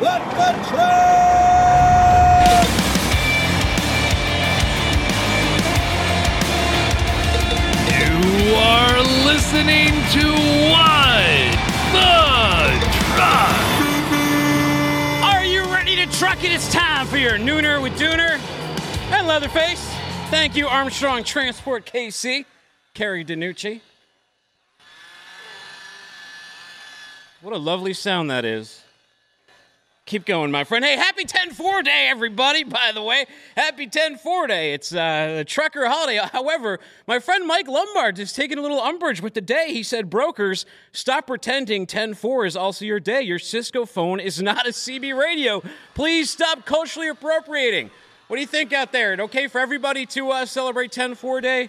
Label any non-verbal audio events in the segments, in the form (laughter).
Let the truck! You are listening to What the Truck. Are you ready to truck it? It's time for your Nooner with Dooner and Leatherface. Thank you, Armstrong Transport KC, Carrie DiNucci. What a lovely sound that is. Keep going, my friend. Hey, happy 10 4 day, everybody, by the way. Happy 10 4 day. It's uh, a trucker holiday. However, my friend Mike Lombard is taking a little umbrage with the day. He said, Brokers, stop pretending 10 4 is also your day. Your Cisco phone is not a CB radio. Please stop culturally appropriating. What do you think out there? It okay for everybody to uh, celebrate 10 4 day?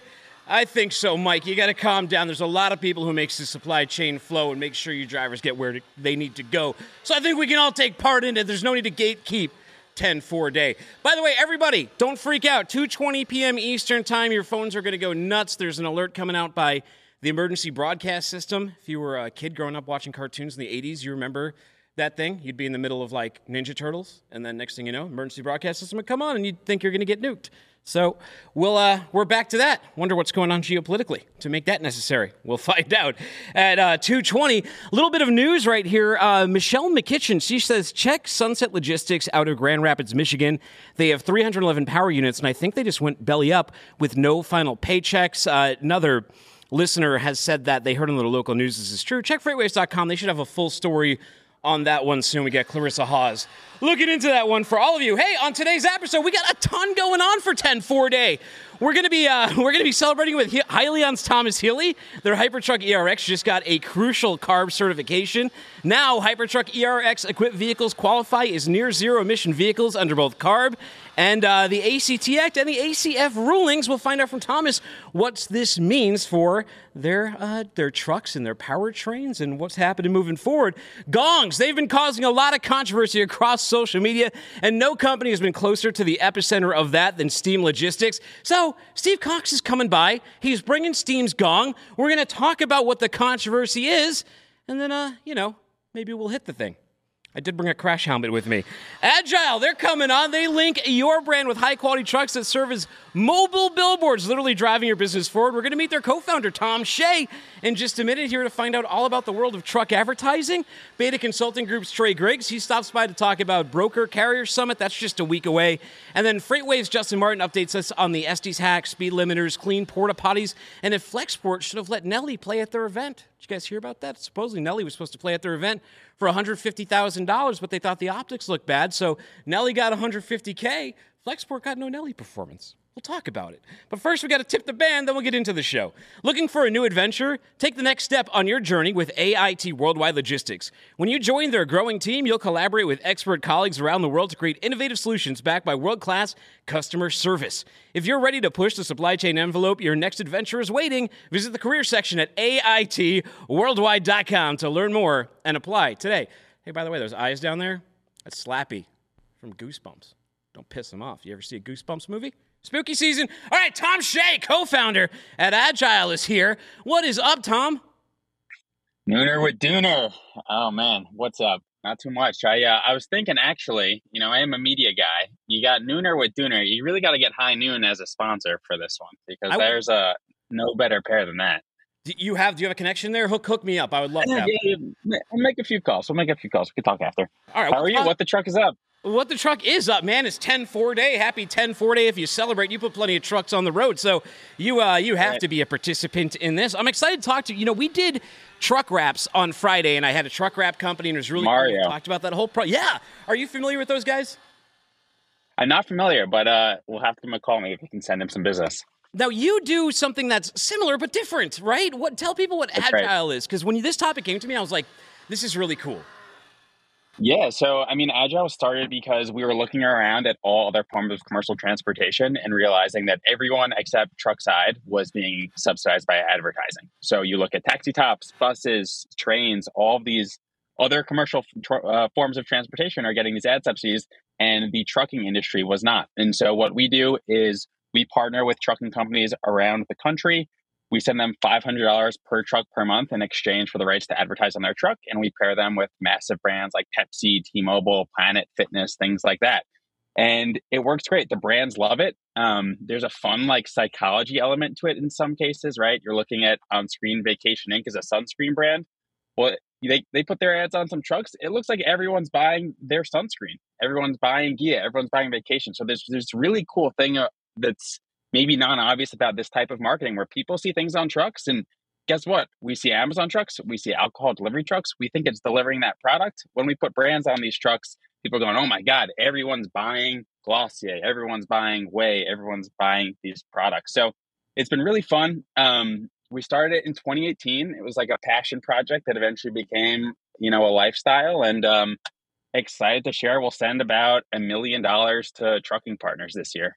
I think so, Mike. You got to calm down. There's a lot of people who makes the supply chain flow and make sure your drivers get where they need to go. So I think we can all take part in it. There's no need to gatekeep 10 4 day. By the way, everybody, don't freak out. 2:20 p.m. Eastern Time, your phones are going to go nuts. There's an alert coming out by the emergency broadcast system. If you were a kid growing up watching cartoons in the 80s, you remember that thing. You'd be in the middle of like Ninja Turtles, and then next thing you know, emergency broadcast system would come on, and you'd think you're going to get nuked. So we'll uh, we're back to that. Wonder what's going on geopolitically to make that necessary. We'll (laughs) find out at uh, 2:20. A little bit of news right here. Uh, Michelle McKitchen. She says check Sunset Logistics out of Grand Rapids, Michigan. They have 311 power units, and I think they just went belly up with no final paychecks. Uh, another listener has said that they heard on the local news this is true. Check freightwaves.com. They should have a full story on that one soon. We got Clarissa Hawes looking into that one for all of you. Hey, on today's episode, we got a ton going on for 10 4 day. We're gonna be uh, (laughs) we're gonna be celebrating with Hyliion's Thomas Healy. Their Hypertruck ERX just got a crucial carb certification. Now, Hypertruck ERX equipped vehicles qualify as near zero emission vehicles under both carb and uh, the ACT Act and the ACF rulings. We'll find out from Thomas what this means for their uh, their trucks and their powertrains and what's happening moving forward. Gongs, they've been causing a lot of controversy across social media, and no company has been closer to the epicenter of that than Steam Logistics. So, Steve Cox is coming by. He's bringing Steam's gong. We're going to talk about what the controversy is, and then, uh, you know, maybe we'll hit the thing. I did bring a crash helmet with me. Agile, they're coming on. They link your brand with high quality trucks that serve as mobile billboards, literally driving your business forward. We're going to meet their co founder, Tom Shea, in just a minute here to find out all about the world of truck advertising. Beta Consulting Group's Trey Griggs, he stops by to talk about Broker Carrier Summit. That's just a week away. And then FreightWaves Justin Martin updates us on the Estes hack, speed limiters, clean porta potties, and if Flexport should have let Nelly play at their event. Did you guys hear about that? Supposedly Nelly was supposed to play at their event for $150,000, but they thought the optics looked bad, so Nelly got 150K. Flexport got no Nelly performance. We'll talk about it. But first, we got to tip the band, then we'll get into the show. Looking for a new adventure? Take the next step on your journey with AIT Worldwide Logistics. When you join their growing team, you'll collaborate with expert colleagues around the world to create innovative solutions backed by world class customer service. If you're ready to push the supply chain envelope, your next adventure is waiting. Visit the career section at AITworldwide.com to learn more and apply today. Hey, by the way, those eyes down there, that's Slappy from Goosebumps. Don't piss him off. You ever see a Goosebumps movie? Spooky season. All right, Tom Shea, co founder at Agile, is here. What is up, Tom? Nooner with Dooner. Oh man, what's up? Not too much. I uh, I was thinking actually, you know, I am a media guy. You got Nooner with Dooner. You really got to get High Noon as a sponsor for this one because I- there's a no better pair than that. Do you have do you have a connection there? Hook hook me up. I would love Yeah, that. yeah, yeah. We'll make a few calls. We'll make a few calls. We can talk after. All right. How are you? Tom- What the truck is up? What the truck is up, man, is 10 4 day. Happy 10 4 day. If you celebrate, you put plenty of trucks on the road. So you uh, you have Right. to be a participant in this. I'm excited to talk to you. You know, we did truck wraps on Friday, and I had a truck wrap company, and it was really cool. Mario. We talked about that whole pro. Yeah. Are you familiar with those guys? I'm not familiar, but uh, we'll have to give him a call. Maybe we can send him some business. Now you do something that's similar but different, right? What tell people what That's right. agile is? Because when this topic came to me, I was like, this is really cool. Yeah, so I mean, Agile started because we were looking around at all other forms of commercial transportation and realizing that everyone except truck side was being subsidized by advertising. So you look at taxi tops, buses, trains, all of these other commercial tr- uh, forms of transportation are getting these ad subsidies, and the trucking industry was not. And so what we do is we partner with trucking companies around the country We send them $500 per truck per month in exchange for the rights to advertise on their truck. And we pair them with massive brands like Pepsi, T Mobile, Planet Fitness, things like that. And it works great. The brands love it. Um, there's a fun, like, psychology element to it in some cases, right? You're looking at on screen Vacation Inc. as a sunscreen brand. Well, they, they put their ads on some trucks. It looks like everyone's buying their sunscreen. Everyone's buying gear. Everyone's buying vacation. So there's there's really cool thing uh, that's maybe non-obvious about this type of marketing where people see things on trucks and guess what? We see amazon trucks we see alcohol delivery trucks we think it's delivering that product. When we put brands on these trucks people are going oh my god everyone's buying glossier everyone's buying way everyone's buying these products. So it's been really fun. Um, we started it in 2018 it was like a passion project that eventually became you know a lifestyle and um, excited to share. We'll send about a million dollars to trucking partners this year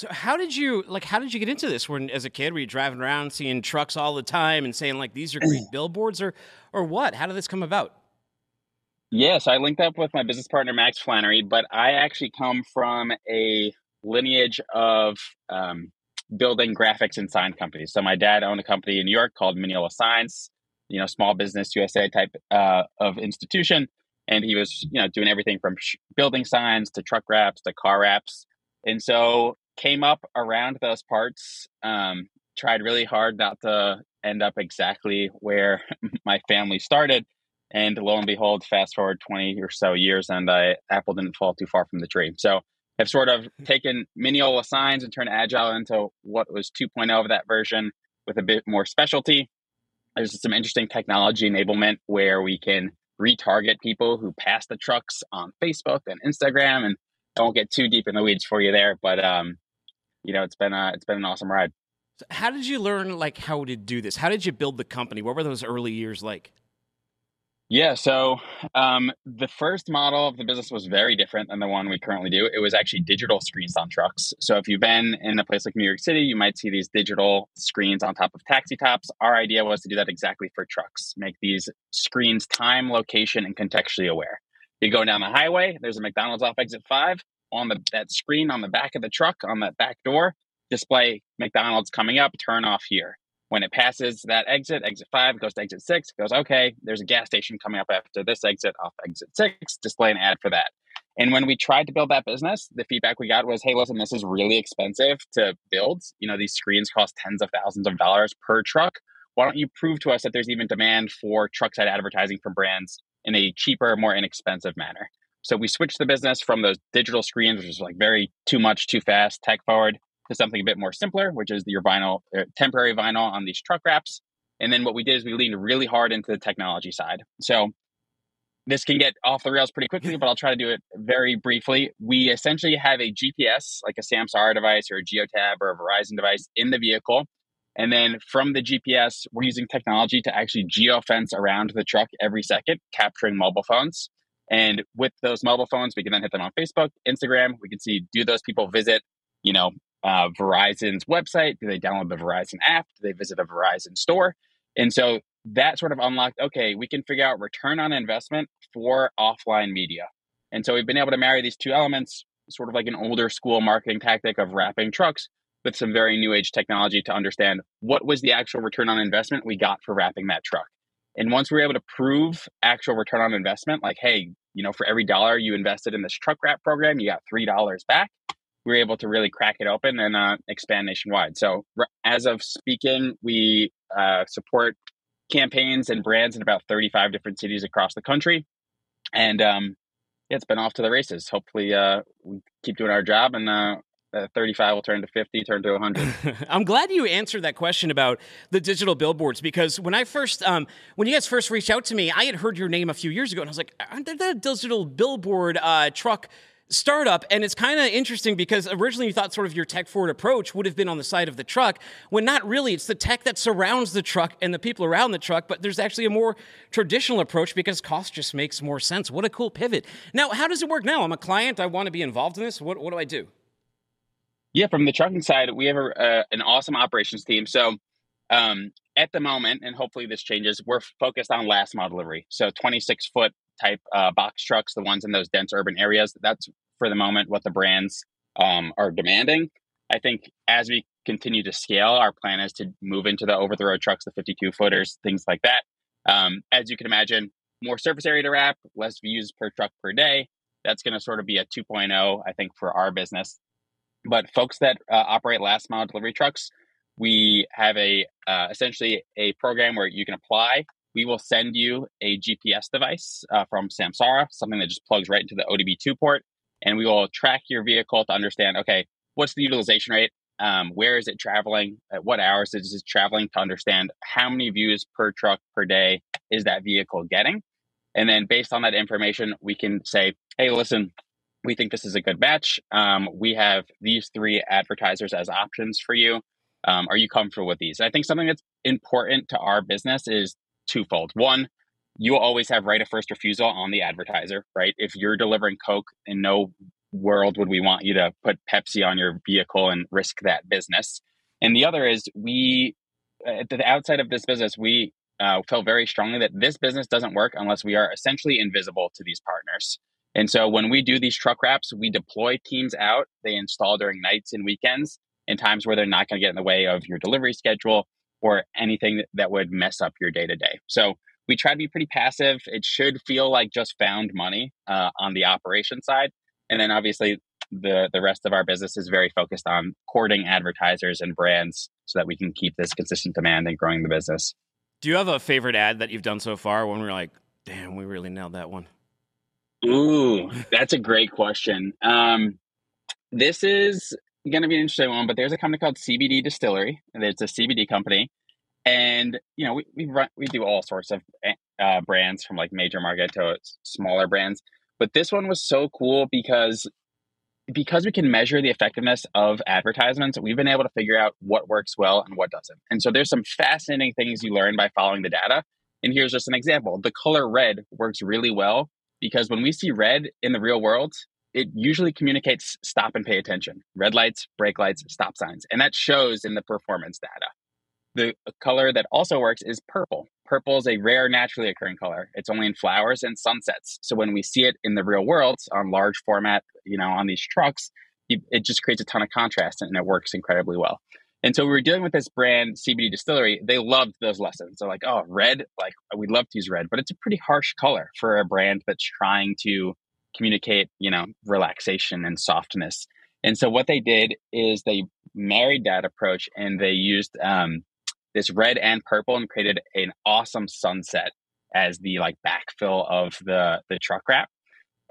so how did you like? How did you get into this? When as a kid, were you driving around seeing trucks all the time and saying like these are great (clears throat) billboards, or or what? How did this come about? Yeah, so I linked up with my business partner Max Flannery, but I actually come from a lineage of um, building graphics and sign companies. So my dad owned a company in New York called Mineola Signs, you know, small business USA type uh, of institution, and he was you know doing everything from sh- building signs to truck wraps to car wraps. And so came up around those parts. Um, tried really hard not to end up exactly where (laughs) my family started. And lo and behold, fast forward 20 or so years, and I, Apple didn't fall too far from the tree. So I've sort of taken Mineola signs and turned Agile into what was 2.0 of that version with a bit more specialty. There's some interesting technology enablement where we can retarget people who pass the trucks on Facebook and Instagram. And I won't get too deep in the weeds for you there, but um, you know, it's been a, it's been an awesome ride. So how did you learn like how to do this? How did you build the company? What were those early years like? Yeah, so um, the first model of the business was very different than the one we currently do. It was actually digital screens on trucks. So if you've been in a place like New York City, you might see these digital screens on top of taxi tops. Our idea was to do that exactly for trucks, make these screens time, location, and contextually aware. You go down the highway, there's a McDonald's off exit five on the that screen on the back of the truck on that back door display McDonald's coming up, turn off here. When it passes that exit, exit five goes to exit six, goes, okay, there's a gas station coming up after this exit, off exit six, display an ad for that. And when we tried to build that business, the feedback we got was, hey, listen, this is really expensive to build. You know, these screens cost tens of thousands of dollars per truck. Why don't you prove to us that there's even demand for truck side advertising from brands in a cheaper, more inexpensive manner? So we switched the business from those digital screens, which is like very too much, too fast, tech forward, to something a bit more simpler, which is your vinyl, uh, temporary vinyl on these truck wraps. And then what we did is we leaned really hard into the technology side. So this can get off the rails pretty quickly, but I'll try to do it very briefly. We essentially have a GPS, like a Samsara device or a Geotab or a Verizon device in the vehicle. And then from the GPS, we're using technology to actually geofence around the truck every second, capturing mobile phones. And with those mobile phones, we can then hit them on Facebook, Instagram. We can see do those people visit, you know, uh, Verizon's website? Do they download the Verizon app? Do they visit a Verizon store? And so that sort of unlocked, okay, we can figure out return on investment for offline media. And so we've been able to marry these two elements, sort of like an older school marketing tactic of wrapping trucks with some very new age technology to understand what was the actual return on investment we got for wrapping that truck. And once we were able to prove actual return on investment, like, hey, you know, for every dollar you invested in this truck wrap program, you got three dollars back. We were able to really crack it open and uh, expand nationwide. So, as of speaking, we uh, support campaigns and brands in about 35 different cities across the country, and um, yeah, it's been off to the races. Hopefully, uh, we keep doing our job and uh, uh, 35 will turn to 50, turn to 100. (laughs) I'm glad you answered that question about the digital billboards because when I first, um, when you guys first reached out to me, I had heard your name a few years ago and I was like, aren't there that digital billboard uh, truck startup? And it's kind of interesting because originally you thought sort of your tech forward approach would have been on the side of the truck when not really. It's the tech that surrounds the truck and the people around the truck, but there's actually a more traditional approach because cost just makes more sense. What a cool pivot. Now, how does it work now? I'm a client. I want to be involved in this. What, what do I do? Yeah, from the trucking side, we have a, uh, an awesome operations team. So um, at the moment, and hopefully this changes, we're focused on last mile delivery. So 26 foot type uh, box trucks, the ones in those dense urban areas. That's for the moment what the brands um, are demanding. I think as we continue to scale, our plan is to move into the over the road trucks, the 52 footers, things like that. Um, as you can imagine, more surface area to wrap, less views per truck per day. That's going to sort of be a 2.0, I think, for our business. But folks that uh, operate last mile delivery trucks, we have a uh, essentially a program where you can apply. We will send you a GPS device uh, from Samsara, something that just plugs right into the ODB2 port, and we will track your vehicle to understand. Okay, what's the utilization rate? Um, where is it traveling? At what hours is it traveling? To understand how many views per truck per day is that vehicle getting, and then based on that information, we can say, hey, listen, we think this is a good match. Um, we have these three advertisers as options for you. Um, are you comfortable with these? I think something that's important to our business is twofold. One, you always have right of first refusal on the advertiser, right? If you're delivering Coke, in no world would we want you to put Pepsi on your vehicle and risk that business. And the other is we, at the outside of this business, we uh, felt very strongly that this business doesn't work unless we are essentially invisible to these partners. And so when we do these truck wraps, we deploy teams out. They install during nights and weekends in times where they're not going to get in the way of your delivery schedule or anything that would mess up your day to day. So we try to be pretty passive. It should feel like just found money uh, on the operation side. And then obviously the the rest of our business is very focused on courting advertisers and brands so that we can keep this consistent demand and growing the business. Do you have a favorite ad that you've done so far when we're like, damn, we really nailed that one? Ooh, that's a great question. Um, this is going to be an interesting one, but there's a company called CBD Distillery, and it's a CBD company, and you know we we run we do all sorts of eh, uh, brands from like major market to smaller brands, but this one was so cool because because we can measure the effectiveness of advertisements, we've been able to figure out what works well and what doesn't. And so there's some fascinating things you learn by following the data. And here's just an example. The color red works really well because when we see red in the real world, it usually communicates stop and pay attention. Red lights, brake lights, stop signs. And that shows in the performance data. The color that also works is purple. Purple is a rare naturally occurring color. It's only in flowers and sunsets. So when we see it in the real world on large format, you know, on these trucks, it just creates a ton of contrast and it works incredibly well. And so we were dealing with this brand, CBD Distillery. They loved those lessons. They're like, oh, red, like we'd love to use red, but it's a pretty harsh color for a brand that's trying to communicate, you know, relaxation and softness. And so what they did is they married that approach and they used um, this red and purple and created an awesome sunset as the like backfill of the the truck wrap.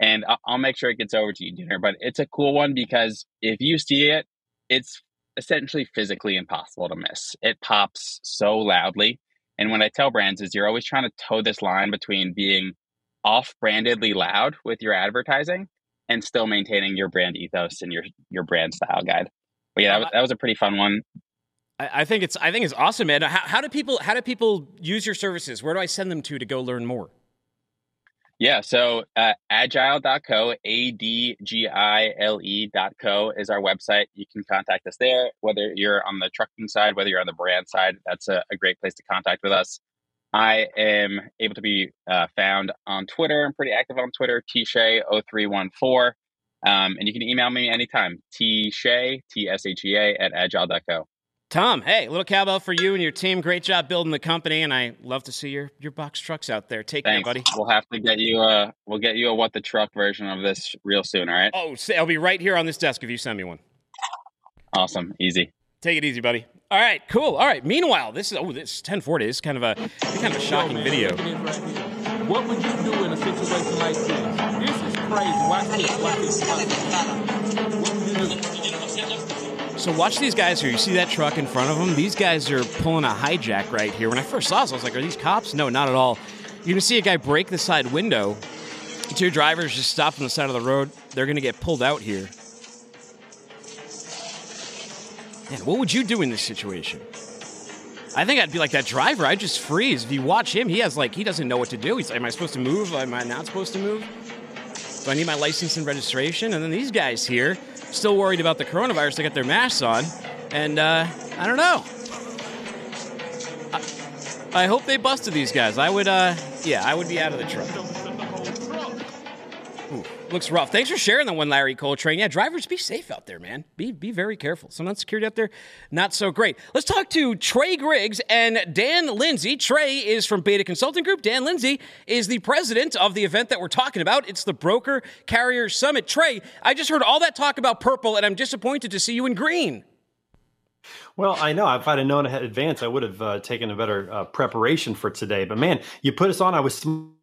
And I'll make sure it gets over to you, Dooner. But it's a cool one because if you see it, it's essentially physically impossible to miss. It pops so loudly. And what I tell brands is you're always trying to toe this line between being off brandedly loud with your advertising and still maintaining your brand ethos and your your brand style guide. But yeah, that um, was, that was a pretty fun one. I, think it's I think it's awesome, man. How, how do people how do people use your services? Where do I send them to to go learn more? Yeah, so uh, agile.co, A D G I L E.co is our website. You can contact us there, whether you're on the trucking side, whether you're on the brand side. That's a, a great place to contact with us. I am able to be uh, found on Twitter. I'm pretty active on Twitter, tshea0314. Um, and you can email me anytime, tshea, T S H E A, at agile.co. Tom, hey, little cowbell for you and your team. Great job building the company, and I love to see your your box trucks out there. Take Thanks. care, buddy. We'll have to get you a we'll get you a what the truck version of this real soon. All right. Oh, I'll be right here on this desk if you send me one. Awesome, easy. Take it easy, buddy. All right, cool. All right. Meanwhile, this is oh, this 1040 is kind of a kind of a shocking Yo, video. What would you do in a situation like this? This is crazy. Watch this. Watch this. What would you do? So watch these guys here. You see that truck in front of them? These guys are pulling a hijack right here. When I first saw this, I was like, are these cops? No, not at all. You're to see a guy break the side window. Two drivers just stopped on the side of the road. They're going to get pulled out here. Man, what would you do in this situation? I think I'd be like that driver. I'd just freeze. If you watch him, he has like, he doesn't know what to do. He's like, am I supposed to move? Am I not supposed to move? Do I need my license and registration? And then these guys here, still worried about the coronavirus. They got their masks on, and uh, I don't know. I, I, hope they busted these guys. I would, uh, yeah, I would be out of the truck. Looks rough. Thanks for sharing that one, Larry Coltrane. Yeah, drivers, be safe out there, man. Be be very careful. Some not security out there, not so great. Let's talk to Trey Griggs and Dan Lindsay. Trey is from Beta Consulting Group. Dan Lindsay is the president of the event that we're talking about. It's the Broker Carrier Summit. Trey, I just heard all that talk about purple, and I'm disappointed to see you in green. Well, I know. If I'd have known ahead advance, I would have uh, taken a better uh, preparation for today. But man, you put us on. I was. Sm-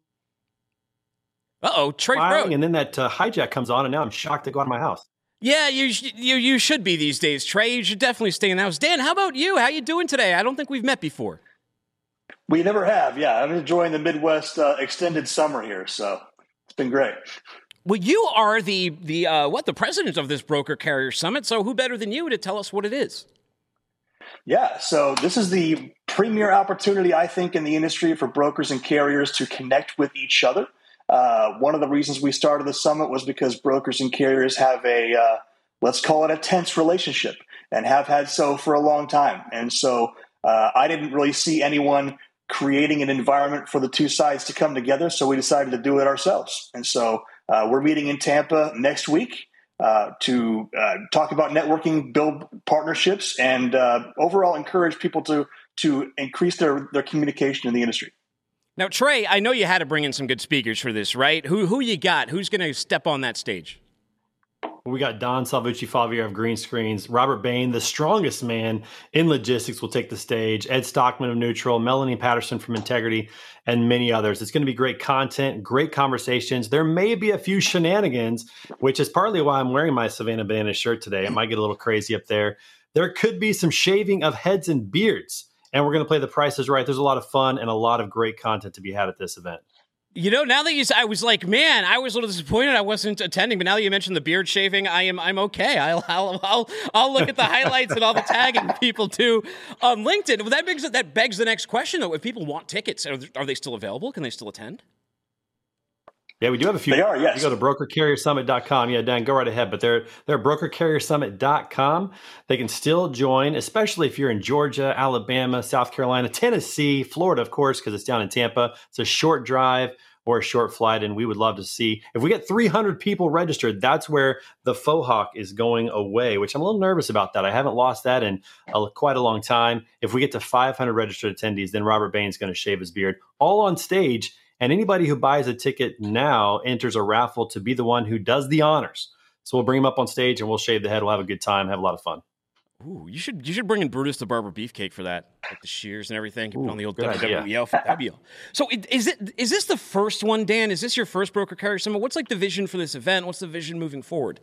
uh oh, Trey smiling, and then that uh, hijack comes on, and now I'm shocked to go out of my house. Yeah, you, sh- you you should be these days, Trey. You should definitely stay in the house. Dan, how about you? How you doing today? I don't think we've met before. We never have. Yeah, I'm enjoying the Midwest uh, extended summer here, so it's been great. Well, you are the the uh, what the president of this broker carrier summit. So who better than you to tell us what it is? Yeah, so this is the premier opportunity I think in the industry for brokers and carriers to connect with each other. Uh, one of the reasons we started the summit was because brokers and carriers have a, uh, let's call it a tense relationship and have had so for a long time. And so uh, I didn't really see anyone creating an environment for the two sides to come together. So we decided to do it ourselves. And so uh, we're meeting in Tampa next week. Uh, to uh, talk about networking, build partnerships, and overall encourage people to to increase their, their communication in the industry. Now, Trey, I know you had to bring in some good speakers for this, right? Who who you got? Who's going to step on that stage? We got Don Salvucci Favier of Green Screens, Robert Bain, the strongest man in logistics, will take the stage, Ed Stockman of Neutral, Melanie Patterson from Integrity, and many others. It's going to be great content, great conversations. There may be a few shenanigans, which is partly why I'm wearing my Savannah Banana shirt today. It might get a little crazy up there. There could be some shaving of heads and beards and we're going to play the prices right. There's a lot of fun and a lot of great content to be had at this event. You know, now that you, I was like, man, I was a little disappointed I wasn't attending. But now that you mentioned the beard shaving, I am, I'm okay. I'll, I'll, I'll, I'll look at the highlights and all the tagging (laughs) people too on LinkedIn. Well, that begs that begs the next question though. If people want tickets, are, are they still available? Can they still attend? Yeah, we do have a few. They are, yes. You go to brokercarriersummit.com. Yeah, Dan, go right ahead. But they're they're brokercarriersummit.com. They can still join, especially if you're in Georgia, Alabama, South Carolina, Tennessee, Florida, of course, because it's down in Tampa. It's a short drive or a short flight, and we would love to see if we get 300 people registered. That's where the faux hawk is going away, which I'm a little nervous about. That I haven't lost that in a, quite a long time. If we get to 500 registered attendees, then Robert Bain's going to shave his beard all on stage and anybody who buys a ticket now enters a raffle to be the one who does the honors. So we'll bring him up on stage and we'll shave the head. We'll have a good time, have a lot of fun. Ooh, you should you should bring in Brutus the Barber Beefcake for that, like the shears and everything. Ooh, on the old WWL. That'd So is it is this the first one, Dan? Is this your first broker carrier summit? What's like the vision for this event? What's the vision moving forward?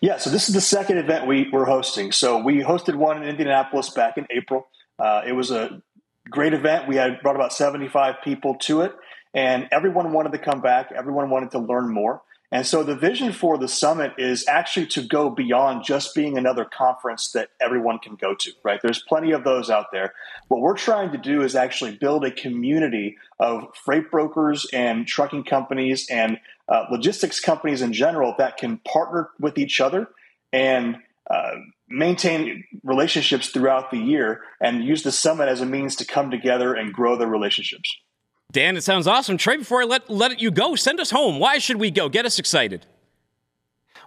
Yeah, so this is the second event we, we're hosting. So we hosted one in Indianapolis back in April. Uh, it was a great event. We had brought about 75 people to it, and everyone wanted to come back. Everyone wanted to learn more. And so the vision for the summit is actually to go beyond just being another conference that everyone can go to, right? There's plenty of those out there. What we're trying to do is actually build a community of freight brokers and trucking companies and uh, logistics companies in general that can partner with each other and uh, maintain relationships throughout the year and use the summit as a means to come together and grow their relationships. Dan, it sounds awesome. Trey, before I let, let you go, send us home. Why should we go? Get us excited.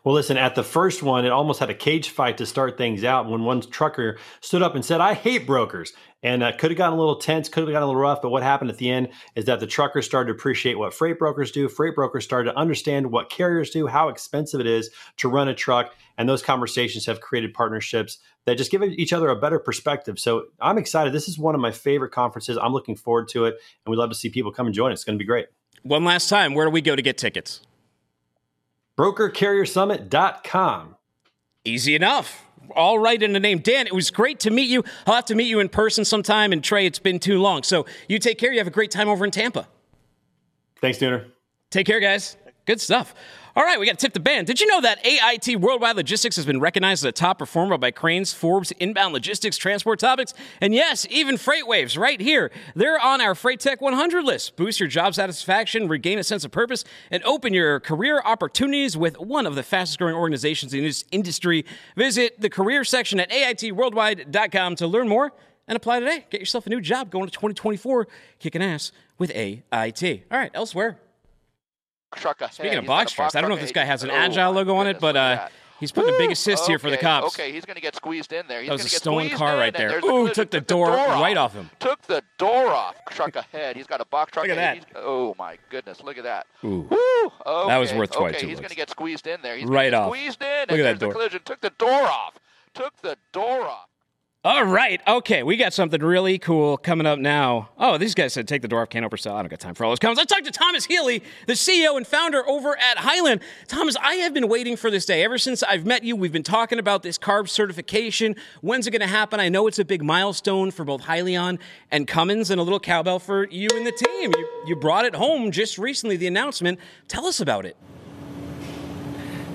Well, listen, at the first one, it almost had a cage fight to start things out when one trucker stood up and said, I hate brokers. And uh, could have gotten a little tense, could have gotten a little rough. But what happened at the end is that the truckers started to appreciate what freight brokers do. Freight brokers started to understand what carriers do, how expensive it is to run a truck. And those conversations have created partnerships that just give each other a better perspective. So I'm excited. This is one of my favorite conferences. I'm looking forward to it. And we'd love to see people come and join us. It's going to be great. One last time, where do we go to get tickets? brokercarriersummit.com. Easy enough. All right in the name. Dan, it was great to meet you. I'll have to meet you in person sometime. And Trey, it's been too long. So you take care. You have a great time over in Tampa. Thanks, Dooner. Take care, guys. Good stuff. All right, we got to tip the band. Did you know that AIT Worldwide Logistics has been recognized as a top performer by Crain's, Forbes Inbound Logistics Transport Topics? And yes, even FreightWaves right here. They're on our Freight Tech 100 list. Boost your job satisfaction, regain a sense of purpose, and open your career opportunities with one of the fastest growing organizations in this industry. Visit the career section at AITworldwide.com to learn more and apply today. Get yourself a new job going to 2024, kicking ass with AIT. All right, elsewhere. Truck ahead. Speaking of box trucks, I don't know if this guy has an Oh, agile logo on it, but uh, he's putting a big Woo! assist here for the cops. Okay, he's going to get squeezed in there. He's That was a get stolen car right there. Ooh, took the door right off him. Took the door off. Truck ahead. He's got a box truck. Look at that. He's- Oh my goodness! Look at that. Ooh. Woo! Okay. That was worth twice Okay, he's going to get squeezed in there. He's Right off. Squeezed in. Look at that door. Collision took the door off. Took the door off. All right. Okay. We got something really cool coming up now. Oh, these guys said take the dwarf can't oversell. I don't got time for all those comments. Let's talk to Thomas Healy, the CEO and founder over at Hyliion. Thomas, I have been waiting for this day. Ever since I've met you, we've been talking about this carb certification. When's it going to happen? I know it's a big milestone for both Hyliion and Cummins and a little cowbell for you and the team. You, you brought it home just recently, the announcement. Tell us about it.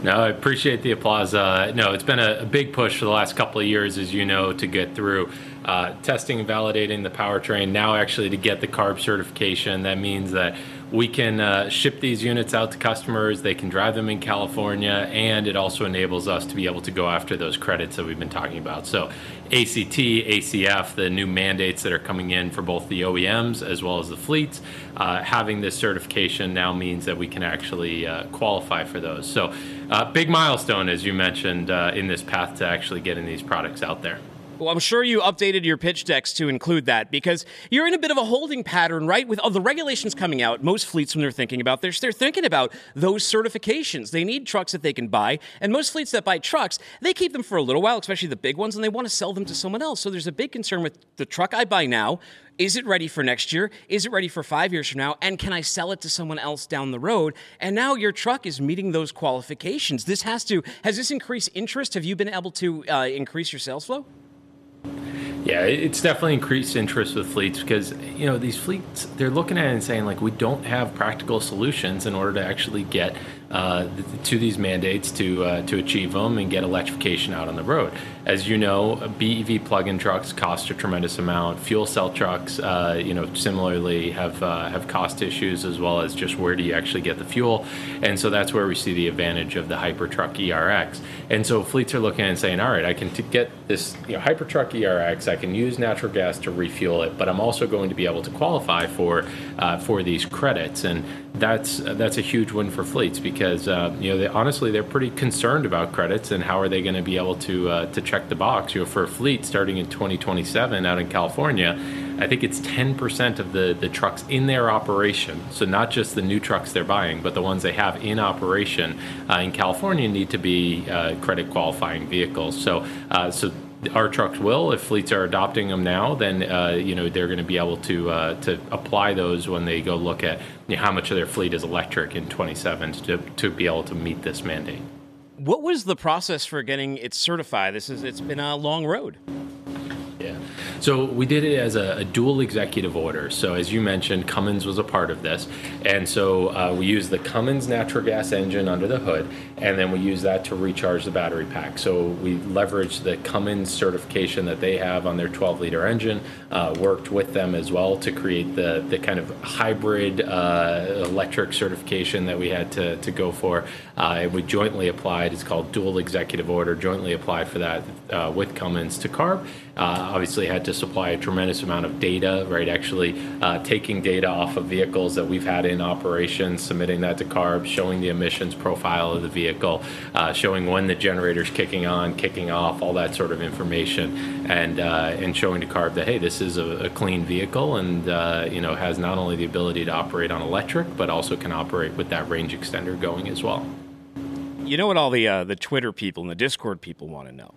No, I appreciate the applause. Uh, no, it's been a, a big push for the last couple of years, as you know, to get through uh, testing and validating the powertrain. Now, actually, to get the CARB certification, that means that we can uh, ship these units out to customers. They can drive them in California, and it also enables us to be able to go after those credits that we've been talking about. So, ACT, ACF, the new mandates that are coming in for both the OEMs as well as the fleets, uh, having this certification now means that we can actually uh, qualify for those. So, uh, big milestone, as you mentioned, uh, in this path to actually getting these products out there. Well, I'm sure you updated your pitch decks to include that because you're in a bit of a holding pattern, right? With all the regulations coming out, most fleets, when they're thinking about this, they're thinking about those certifications. They need trucks that they can buy, and most fleets that buy trucks, they keep them for a little while, especially the big ones, and they want to sell them to someone else. So there's a big concern with the truck I buy now. Is it ready for next year? Is it ready for five years from now? And can I sell it to someone else down the road? And now your truck is meeting those qualifications. This has to, has this increased interest? Have you been able to uh, increase your sales flow? Yeah, it's definitely increased interest with fleets because you know these fleets they're looking at it and saying like we don't have practical solutions in order to actually get uh, to these mandates to uh, to achieve them and get electrification out on the road. As you know, BEV plug-in trucks cost a tremendous amount. Fuel cell trucks, uh, you know, similarly have uh, have cost issues as well as just where do you actually get the fuel, and so that's where we see the advantage of the Hypertruck ERX. And so fleets are looking and saying, all right, I can t- get this you know, Hypertruck ERX. I can use natural gas to refuel it, but I'm also going to be able to qualify for uh, for these credits, and that's that's a huge win for fleets because uh, you know they, honestly they're pretty concerned about credits and how are they going to be able to uh, to check the box. You know, for a fleet starting in 2027 out in California, I think it's 10% of the the trucks in their operation. So not just the new trucks they're buying, but the ones they have in operation uh, in California need to be uh, credit qualifying vehicles. So uh, so our trucks will if fleets are adopting them now then uh, you know they're going to be able to uh, to apply those when they go look at you know, how much of their fleet is electric in 27 to, to be able to meet this mandate What was the process for getting it certified? This is it's been a long road. So we did it as a, a, dual executive order. So as you mentioned, Cummins was a part of this, and so uh, we used the Cummins natural gas engine under the hood, and then we used that to recharge the battery pack. So we leveraged the Cummins certification that they have on their 12-liter engine, uh, worked with them as well to create the the kind of hybrid uh, electric certification that we had to to go for. Uh, we jointly applied. It's called dual executive order. Jointly applied for that uh, with Cummins to CARB. Uh, obviously had to supply a tremendous amount of data, right? Actually, uh, taking data off of vehicles that we've had in operation, submitting that to CARB, showing the emissions profile of the vehicle, uh, showing when the generator's kicking on, kicking off, all that sort of information, and uh, and showing to CARB that hey, this is a, a clean vehicle, and you know has not only the ability to operate on electric, but also can operate with that range extender going as well. You know what all the uh, the Twitter people and the Discord people want to know?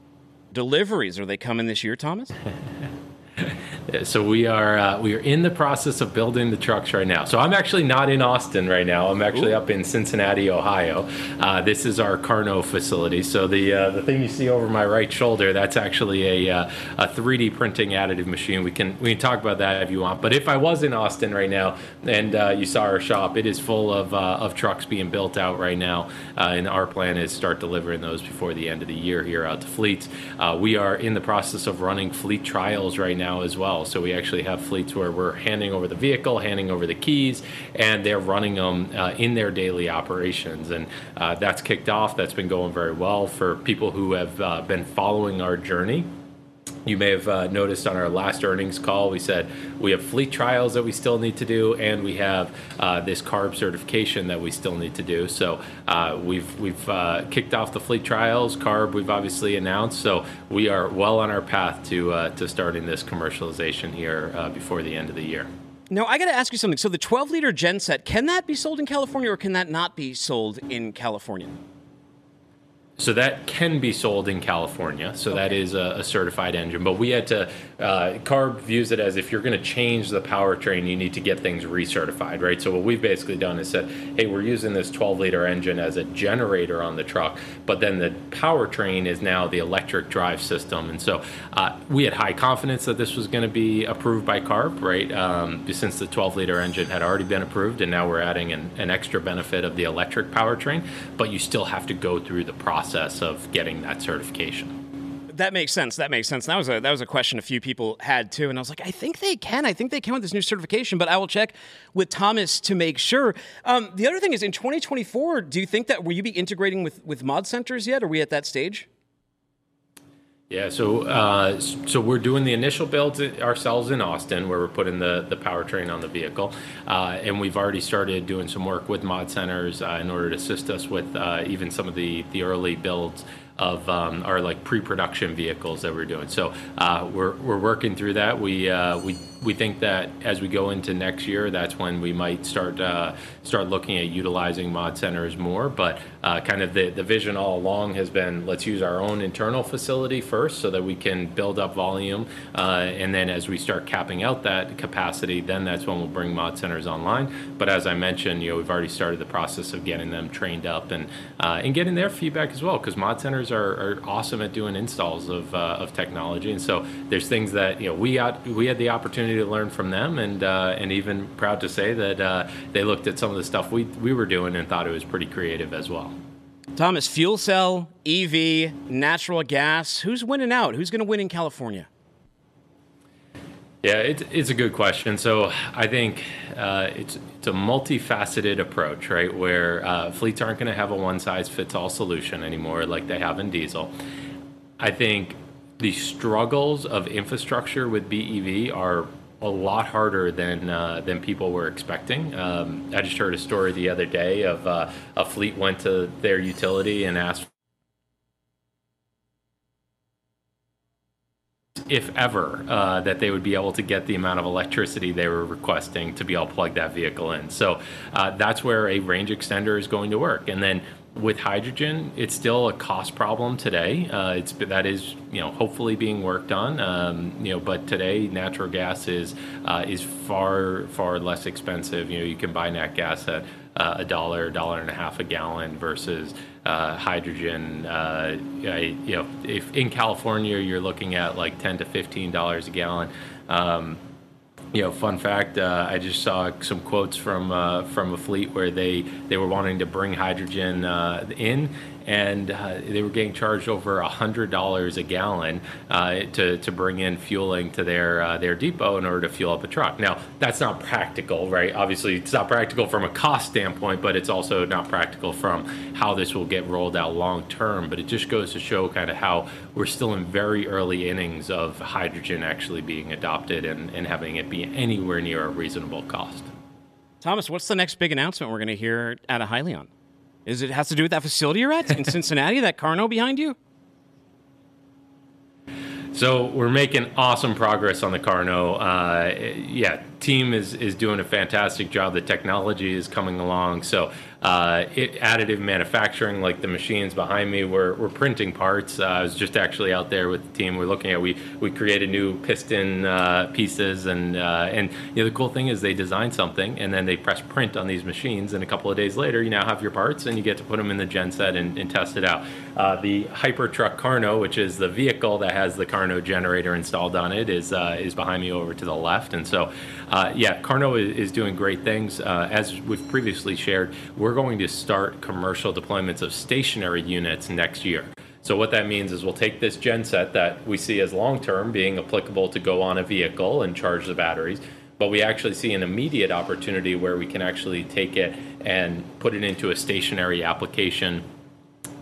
deliveries are they coming this year thomas (laughs) so we are uh, we are in the process of building the trucks right now. So I'm actually not in Austin right now. I'm actually Ooh. up in Cincinnati, Ohio. Uh, this is our KARNO facility. So the uh, the thing you see over my right shoulder, that's actually a uh, a 3D printing additive machine. We can we can talk about that if you want. But if I was in Austin right now and uh, you saw our shop, it is full of uh, of trucks being built out right now, and our plan is start delivering those before the end of the year here out to fleets. we are in the process of running fleet trials right now as well. So we actually have fleets where we're handing over the vehicle, handing over the keys, and they're running them uh, in their daily operations. And uh, that's kicked off. That's been going very well for people who have uh, been following our journey. You may have uh, noticed on our last earnings call, we said we have fleet trials that we still need to do, and we have uh, this carb certification that we still need to do. So uh, we've we've uh, kicked off the fleet trials. Carb we've obviously announced, so we are well on our path to uh, to starting this commercialization here uh, before the end of the year. Now, I got to ask you something. So, the 12 liter gen set, can that be sold in California or can that not be sold in California? So that can be sold in California. So that is a, a certified engine. But we had to, uh, CARB views it as if you're going to change the powertrain, you need to get things recertified, right? So what we've basically done is said, hey, we're using this 12 liter engine as a generator on the truck, but then the powertrain is now the electric drive system. And so uh, we had high confidence that this was going to be approved by CARB, right? Um, since the 12 liter engine had already been approved, and now we're adding an, an extra benefit of the electric powertrain, but you still have to go through the process of getting that certification. That makes sense. That makes sense. That was a that was a question a few people had too, and I was like, I think they can. I think they can with this new certification, but I will check with Thomas to make sure. Um, the other thing is, in 2024, do you think that will you be integrating with with mod centers yet? Are we at that stage? Yeah, so uh, so we're doing the initial builds ourselves in Austin, where we're putting the the powertrain on the vehicle, uh, and we've already started doing some work with mod centers uh, in order to assist us with uh, even some of the the early builds of um, our like pre-production vehicles that we're doing. So uh, we're we're working through that. We uh, we we think that as we go into next year, that's when we might start uh, start looking at utilizing mod centers more. But uh, kind of the, the vision all along has been let's use our own internal facility first so that we can build up volume, uh, and then as we start capping out that capacity, then that's when we'll bring mod centers online. But as I mentioned, you know we've already started the process of getting them trained up and uh, and getting their feedback as well because mod centers are, are awesome at doing installs of, uh, of technology, and so there's things that you know we got we had the opportunity to learn from them, and uh, and even proud to say that uh, they looked at some of the stuff we we were doing and thought it was pretty creative as well. Thomas, fuel cell, EV, natural gas. Who's winning out? Who's going to win in California? Yeah, it's, it's a good question. So I think uh, it's it's a multifaceted approach, right? Where uh, fleets aren't going to have a one size fits all solution anymore, like they have in diesel. I think the struggles of infrastructure with BEV are a lot harder than uh, than people were expecting. Um, I just heard a story the other day of uh, a fleet went to their utility and asked if ever, uh, that they would be able to get the amount of electricity they were requesting to be able to plug that vehicle in. So uh, that's where a range extender is going to work. And then with hydrogen, it's still a cost problem today. Uh, it's that is you know hopefully being worked on. Um, you know, but today natural gas is uh, is far far less expensive. You know, you can buy nat gas at a dollar, dollar and a half a gallon versus uh, hydrogen. Uh, you know, if in California you're looking at like ten to fifteen dollars a gallon. Um, you know, fun fact. Uh, I just saw some quotes from uh, from a fleet where they they were wanting to bring hydrogen uh, in, and uh, they were getting charged over hundred dollars a gallon uh, to to bring in fueling to their uh, their depot in order to fuel up a truck. Now that's not practical, right? Obviously, it's not practical from a cost standpoint, but it's also not practical from how this will get rolled out long term. But it just goes to show kind of how we're still in very early innings of hydrogen actually being adopted and, and having it be anywhere near a reasonable cost. Thomas, what's the next big announcement we're going to hear out of Hyliion? Is it has to do with that facility you're at in (laughs) Cincinnati, that KARNO behind you? So we're making awesome progress on the KARNO. Uh, yeah, team is is doing a fantastic job. The technology is coming along. So uh, it, additive manufacturing, like the machines behind me, we're, we're printing parts. Uh, I was just actually out there with the team. We're looking at we we created new piston uh, pieces, and uh, and you know the cool thing is they design something and then they press print on these machines, and a couple of days later you now have your parts and you get to put them in the genset and, and test it out. Uh, the Hypertruck KARNO, which is the vehicle that has the KARNO generator installed on it, is uh, is behind me over to the left, and so yeah, KARNO is, is, doing great things. as we've previously shared, we're we're going to start commercial deployments of stationary units next year. So what that means is we'll take this genset that we see as long term being applicable to go on a vehicle and charge the batteries, but we actually see an immediate opportunity where we can actually take it and put it into a stationary application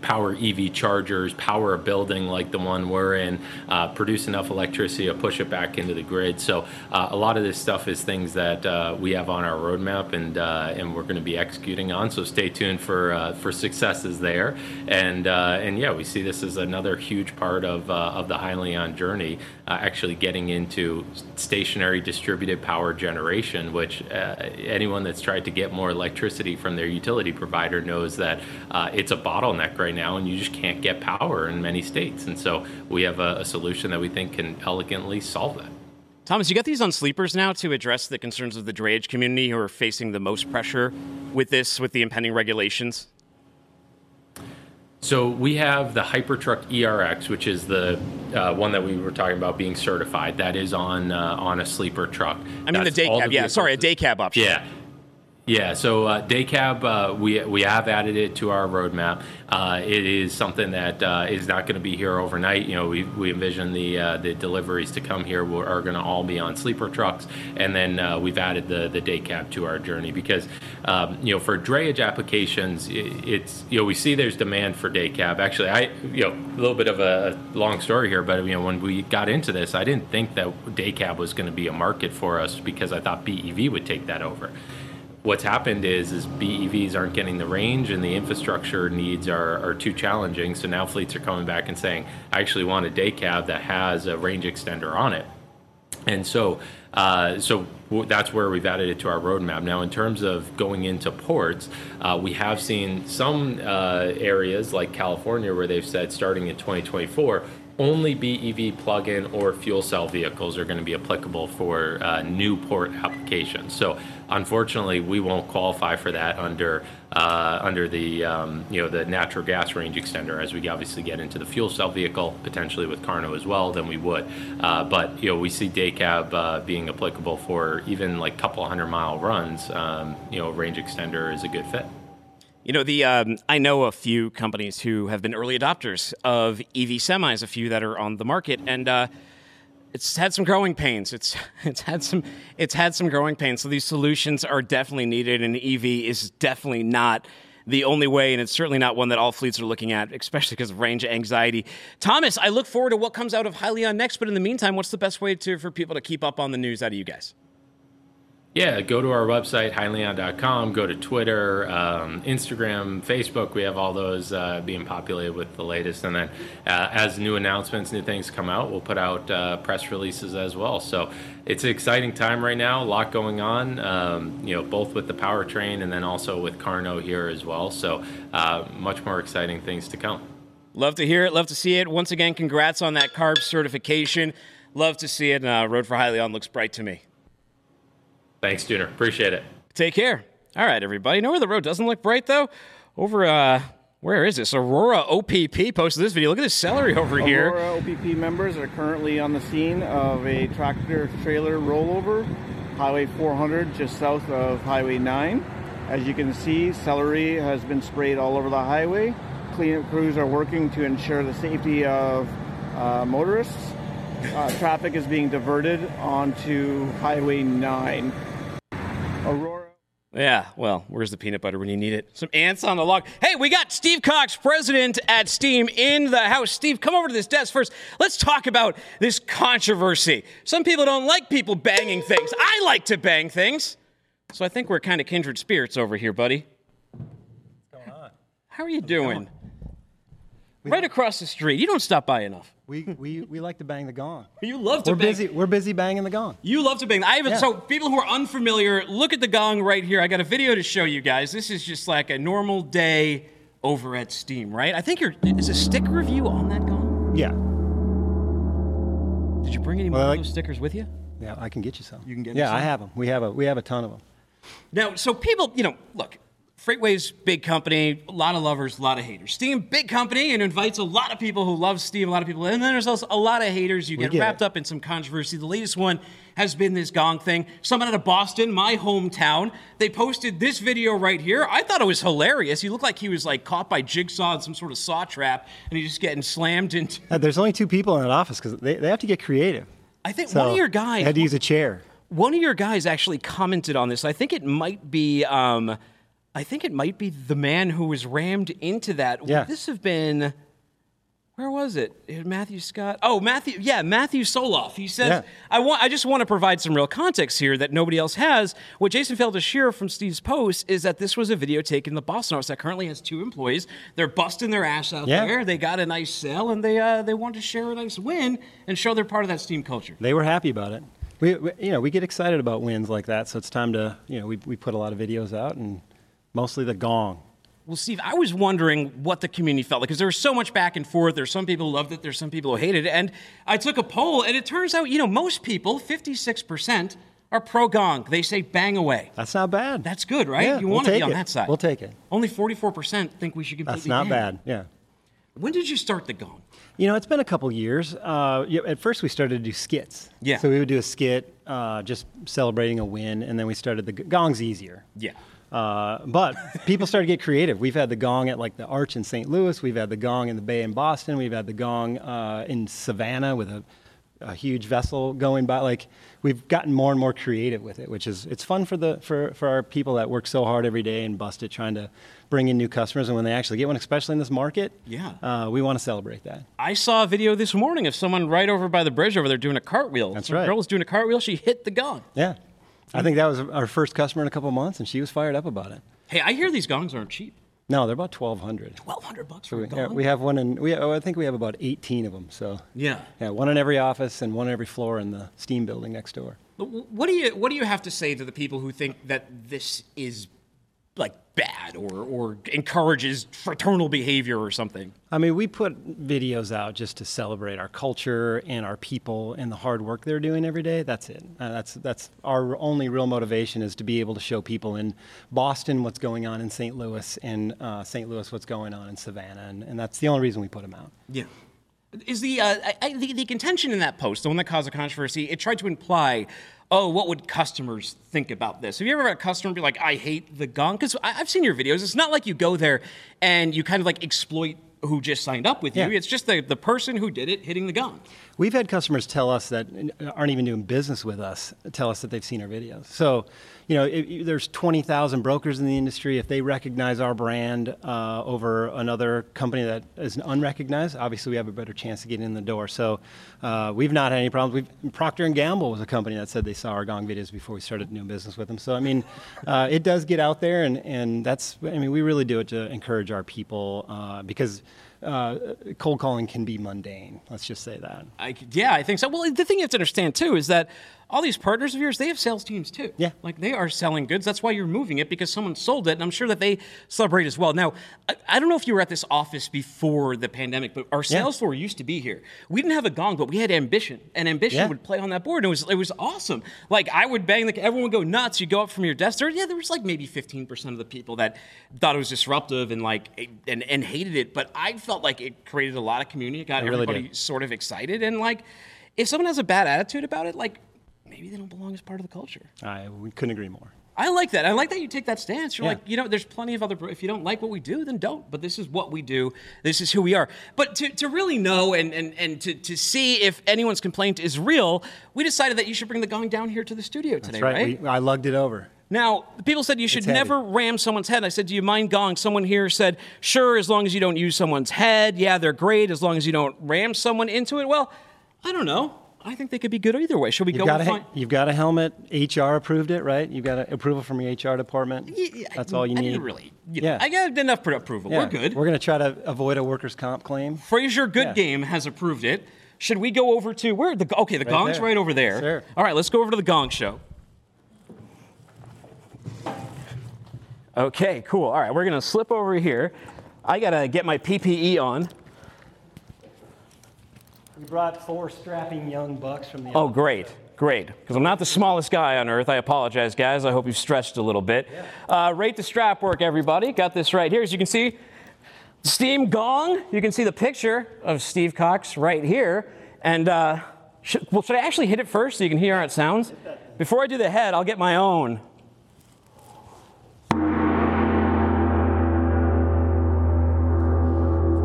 power EV chargers, power a building like the one we're in, uh, produce enough electricity to push it back into the grid. So uh, a lot of this stuff is things that uh, we have on our roadmap and uh, and we're going to be executing on. So stay tuned for uh, for successes there. And uh, and yeah, we see this as another huge part of of the Hyliion journey, actually getting into stationary distributed power generation, which anyone that's tried to get more electricity from their utility provider knows that it's a bottleneck right now, and you just can't get power in many states. And so we have a, a solution that we think can elegantly solve that. Thomas, you got these on sleepers now to address the concerns of the drayage community who are facing the most pressure with this, with the impending regulations? So we have the Hypertruck ERX, which is the uh, one that we were talking about being certified. That is on uh, on a sleeper truck. I mean That's the day cab. Yeah, sorry, a day cab option. Yeah, yeah, so uh, day cab, uh, we, we have added it to our roadmap. Uh, it is something that uh, is not going to be here overnight. You know, we, we envision the uh, the deliveries to come here are going to all be on sleeper trucks, and then uh, we've added the, the day cab to our journey because um, you know for drayage applications, it, it's you know we see there's demand for day cab. Actually, I you know a little bit of a long story here, but you know when we got into this, I didn't think that day cab was going to be a market for us because I thought BEV would take that over what's happened is is BEVs aren't getting the range and the infrastructure needs are, are too challenging. So now fleets are coming back and saying, I actually want a day cab that has a range extender on it. And so, uh, so that's where we've added it to our roadmap. Now, in terms of going into ports, uh, we have seen some uh, areas like California where they've said starting in 2024, only BEV plug-in or fuel cell vehicles are going to be applicable for uh, new port applications. So unfortunately, we won't qualify for that under uh, under the um, you know the natural gas range extender. As we obviously get into the fuel cell vehicle, potentially with KARNO as well, then we would. Uh, but you know we see day cab uh, being applicable for even like couple hundred mile runs. Um, you know, range extender is a good fit. You know, the um, I know a few companies who have been early adopters of EV semis, a few that are on the market, and uh, it's had some growing pains. It's (laughs) it's had some it's had some growing pains. So these solutions are definitely needed, and EV is definitely not the only way, and it's certainly not one that all fleets are looking at, especially because of range anxiety. Thomas, I look forward to what comes out of Hyliion next. But in the meantime, what's the best way to for people to keep up on the news out of you guys? Yeah, go to our website, hyliion.com, go to Twitter, um, Instagram, Facebook. We have all those uh, being populated with the latest. And then uh, as new announcements, new things come out, we'll put out uh, press releases as well. So it's an exciting time right now, a lot going on, um, you know, both with the powertrain and then also with KARNO here as well. So uh, much more exciting things to come. Love to hear it. Love to see it. Once again, congrats on that CARB certification. Love to see it. Uh, Road for Hyliion looks bright to me. Thanks, Dooner. Appreciate it. Take care. All right, everybody. Know where the road doesn't look bright though? Over uh where is this? Aurora OPP posted this video. Look at this celery (laughs) over Aurora here. Aurora OPP members are currently on the scene of a tractor trailer rollover, Highway 400, just south of Highway 9. As you can see, celery has been sprayed all over the highway. Cleanup crews are working to ensure the safety of uh, motorists. Uh, traffic is being diverted onto Highway 9. Aurora. Yeah, well, where's the peanut butter when you need it? Some ants on the log. Hey, we got Steve Cox, president at Steam, in the house. Steve, come over to this desk first. Let's talk about this controversy. Some people don't like people banging things. I like to bang things. So I think we're kind of kindred spirits over here, buddy. What's going on? How are you doing? Right across the street. You don't stop by enough. We, we, we like to bang the gong. (laughs) You love to bang. we're bang. busy. We're busy banging the gong. You love to bang. I haven't. Yeah. So people who are unfamiliar, look at the gong right here. I got a video to show you guys. This is just like a normal day over at Steam, right? I think you're. Is a sticker review on that gong? Yeah. Did you bring any more Well, of like- those stickers with you? Yeah, I can get you some. You can get Yeah, I have them. We have a we have a ton of them. Now, so people, you know, look, FreightWaves, big company, a lot of lovers, a lot of haters. Steam, big company, and invites a lot of people who love Steam, a lot of people, and then there's also a lot of haters. You get get wrapped it. up in some controversy. The latest one has been this gong thing. Someone out of Boston, my hometown, they posted this video right here. I thought it was hilarious. He looked like he was like caught by Jigsaw in some sort of saw trap, and he's just getting slammed into. Uh, there's only two people in that office because they, they have to get creative. I think So one of your guys had to use a chair. One of your guys actually commented on this. I think it might be um, I think it might be the man who was rammed into that. Yeah. Would this have been. Where was it? It- Matthew Scott. Oh, Matthew. Yeah, Matthew Soloff. He says, Yeah. "I want. I just want to provide some real context here that nobody else has. What Jason failed to share from Steve's post is that this was a video taken in the Boston office that currently has two employees. They're busting their ass out Yeah. there. They got a nice sale, and they uh, they want to share a nice win and show they're part of that Steam culture. They were happy about it. We, we, you know, we get excited about wins like that, so it's time to, you know, we, we put a lot of videos out and mostly the gong. Well, Steve, I was wondering what the community felt like because there was so much back and forth. There's some people who loved it, there's some people who hated it. And I took a poll, and it turns out, you know, most people, 56%, are pro gong. They say bang away. That's not bad. That's good, right? Yeah, you we'll want to be on it. that side. We'll take it. Only 44% think we should completely That's not bad. Yeah. When did you start the gong? You know, it's been a couple years. Uh, at first, we started to do skits. Yeah. So we would do a skit, uh, just celebrating a win, and then we started the g- gong's easier. Yeah. Uh, but people started to get creative. We've had the gong at like the Arch in St. Louis. We've had the gong in the Bay in Boston. We've had the gong uh, in Savannah with a, a huge vessel going by. Like we've gotten more and more creative with it, which is it's fun for the for, for our people that work so hard every day and bust it trying to bring in new customers. And when they actually get one, especially in this market, Yeah. uh, we want to celebrate that. I saw a video this morning of someone right over by the bridge over there doing a cartwheel. That's Some right. girl was doing a cartwheel. She hit the gong. Yeah. I think that was our first customer in a couple months, and she was fired up about it. Hey, I hear these gongs aren't cheap. No, they're about twelve hundred. 1200 bucks for We, a yeah, gong? we have one in. We oh, I think we have about eighteen of them. So Yeah. yeah, one in every office and one in every floor in the steam building next door. What do you what do you have to say to the people who think that this is like bad or or encourages fraternal behavior or something? I mean, we put videos out just to celebrate our culture and our people and the hard work they're doing every day. That's it. Uh, that's that's our only real motivation is to be able to show people in Boston what's going on in St. Louis and uh, St. Louis what's going on in Savannah, and, and that's the only reason we put them out. Yeah. Is the, uh, I, the the contention in that post, the one that caused a controversy, it tried to imply, oh, what would customers think about this? Have you ever had a customer be like, I hate the gong? Because I've seen your videos. It's not like you go there and you kind of like exploit who just signed up with Yeah. you. It's just the, the person who did it hitting the gong. We've had customers tell us that aren't even doing business with us tell us that they've seen our videos. So, you know, if there's 20,000 brokers in the industry. If they recognize our brand uh, over another company that is unrecognized, obviously we have a better chance of getting in the door. So, uh, we've not had any problems. We've, Procter and Gamble was a company that said they saw our Gong videos before we started doing business with them. So, I mean, uh, it does get out there, and and that's I mean, we really do it to encourage our people uh, because. Uh, cold calling can be mundane. Let's just say that. I, yeah, I think so. Well, the thing you have to understand too is that all these partners of yours, they have sales teams too. Yeah. Like they are selling goods. That's why you're moving it because someone sold it, and I'm sure that they celebrate as well. Now, I, I don't know if you were at this office before the pandemic, but our sales floor used to be here. We didn't have a gong, but we had ambition, and ambition Yeah. would play on that board. And it was it was awesome. Like I would bang, like everyone would go nuts. You go up from your desk. There, yeah, there was like maybe 15% of the people that thought it was disruptive and like and and hated it. But I felt like it created a lot of community. It got It everybody sort of excited and like if someone has a bad attitude about it like maybe they don't belong as part of the culture I we couldn't agree more. i like that i like that you take that stance you're Yeah. like you know there's plenty of other if you don't like what we do then don't but this is what we do this is who we are but to, to really know and, and, and to, to see if anyone's complaint is real we decided that you should bring the gong down here to the studio today That's right. We, I lugged it over. now, people said you should never ram someone's head. I said, Do you mind gong? Someone here said, Sure, as long as you don't use someone's head. Yeah, they're great as long as you don't ram someone into it. Well, I don't know. I think they could be good either way. Should we You've go got, and a, find. you've got a helmet. HR approved it, right? You've got a, approval from your HR department. Yeah, That's all you I need. didn't really. You know, Yeah. I got enough pre- approval. Yeah. We're good. We're going to try to avoid a workers' comp claim. Fraser Good Yeah. Game has approved it. Should we go over to where the okay? The gong's there. right over there. Sure. All right, let's go over to the Gong Show. Okay, cool. All right, we're gonna slip over here. I gotta get my PPE on. Brought four strapping young bucks from the. Oh, great, great. Because I'm not the smallest guy on earth. I apologize, guys. I hope you've stretched a little bit. Uh, rate the strap work, everybody. Got this right here. As you can see, Steam Gong. You can see the picture of Steve Cox right here. And uh, should, well, should I actually hit it first so you can hear how it sounds? Before I do the head, I'll get my own.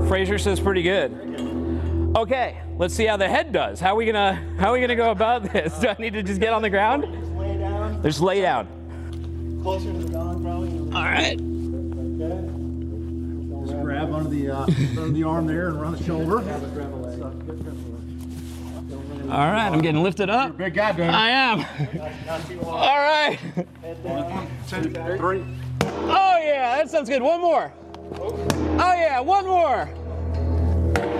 Fraser says pretty good. Okay, let's see how the head does. How are we gonna how are we gonna go about this? Do I need to just get on the ground? Just lay down Just lay down. closer to the gong, probably. All right. Just grab under the uh, under the arm there and around the shoulder. All right, I'm getting lifted up. Big guy, dude. I am. All right. One, two, three. Oh yeah, that sounds good. One more. Oh yeah, one more.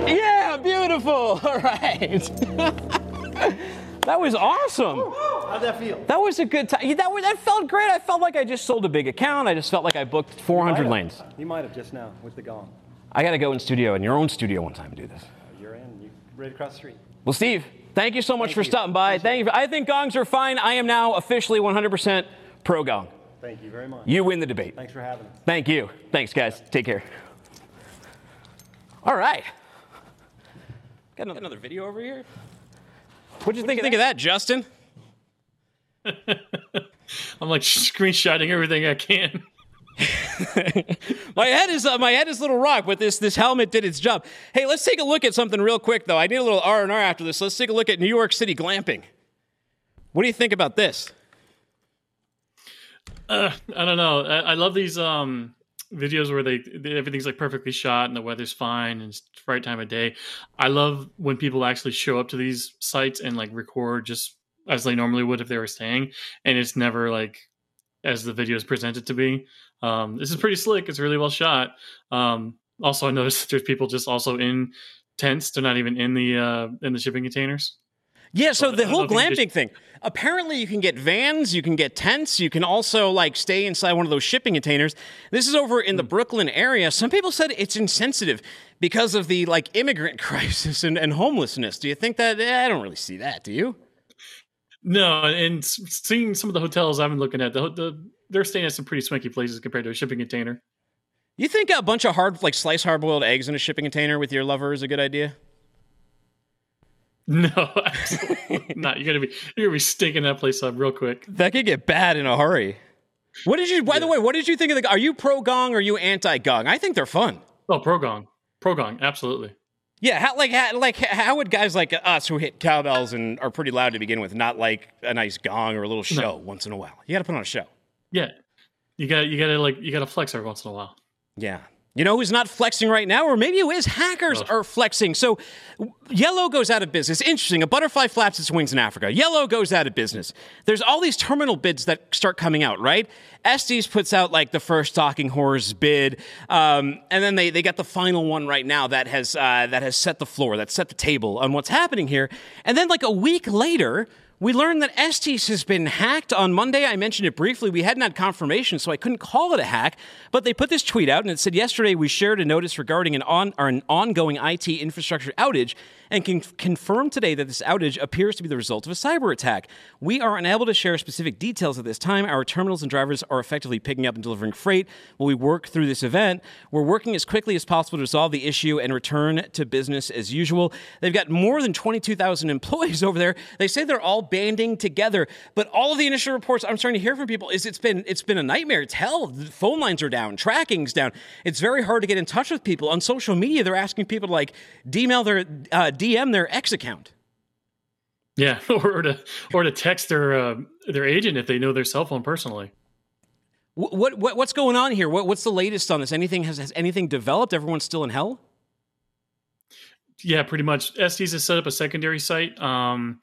Yeah, beautiful. (laughs) All right. (laughs) that was awesome. How'd that feel? That was a good time. That was, that felt great. I felt like I just sold a big account. I just felt like I booked 400 lanes. You might have just now with the gong. I got to go in studio in your own studio one time and do this. Uh, you're in. You right across the street. Well, Steve, thank you so much Thank for you. stopping by. Thank you. For, I think gongs are fine. I am now officially 100% pro gong. Thank you very much. You win the debate. Thanks for having us. Thank you. Thanks, guys. Take care. All right. Got another video over here. What'd you think, think of that, Justin? (laughs) I'm like screenshotting everything I can. (laughs) my head is uh, my head is a little rock, but this this helmet did its job. Hey, let's take a look at something real quick though. I need a little R and R after this. Let's take a look at New York City glamping. What do you think about this? Uh, I don't know. I, I love these um, videos where they, they everything's like perfectly shot and the weather's fine and it's the right time of day. I love when people actually show up to these sites and like record just as they normally would if they were staying, and it's never like as the video is presented to be. Um, this is pretty slick. It's really well shot. Um, also, I noticed there's people just also in tents. They're not even in the uh, in the shipping containers. Yeah, so the whole don't know if you glamping thing. Apparently, you can get vans, you can get tents, you can also like stay inside one of those shipping containers. This is over in the Brooklyn area. Some people said it's insensitive because of the like immigrant (laughs) crisis and, and homelessness. Do you think that? Eh, I don't really see that. Do you? No, and seeing some of the hotels I've been looking at, the, the they're staying at some pretty swanky places compared to a shipping container. You think a bunch of hard, like sliced hard boiled eggs in a shipping container with your lover is a good idea? No, (laughs) absolutely not. You're gonna be you're gonna be stinking that place up real quick. That could get bad in a hurry. What did you? By the way, what did you think of the? Are you pro gong or are you anti gong? I think they're fun. Oh, pro gong, pro gong, absolutely. Yeah, how, like how, like how would guys like us who hit cowbells and are pretty loud to begin with not like a nice gong or a little show No. once in a while? You got to put on a show. Yeah, you got you got to like you got to flex every once in a while. Yeah. You know who's not flexing right now, or maybe who is? Hackers are flexing. So, Yellow goes out of business. Interesting. A butterfly flaps its wings in Africa. Yellow goes out of business. There's all these terminal bids that start coming out, right? Estes puts out like the first stalking horse bid, um, and then they, they got the final one right now that has uh, that has set the floor, that set the table on what's happening here. And then like a week later, we learned that Estes has been hacked on Monday. I mentioned it briefly. We hadn't had confirmation, so I couldn't call it a hack. But they put this tweet out, and it said yesterday we shared a notice regarding an on an ongoing IT infrastructure outage, and can confirm today that this outage appears to be the result of a cyber attack. We are unable to share specific details at this time. Our terminals and drivers are effectively picking up and delivering freight while we work through this event. We're working as quickly as possible to resolve the issue and return to business as usual. They've got more than 22,000 employees (laughs) over there. They say they're all banding together, but all of the initial reports I'm starting to hear from people is it's been it's been a nightmare. It's hell. The phone lines are down, tracking's down. It's very hard to get in touch with people on social media. They're asking people to like email their uh, DM their X account. Yeah, (laughs) or to or to text their uh, their agent if they know their cell phone personally. What, what, what what's going on here? What, what's the latest on this? Anything has, has anything developed? Everyone's still in hell. Yeah, pretty much. Estes has set up a secondary site. Um,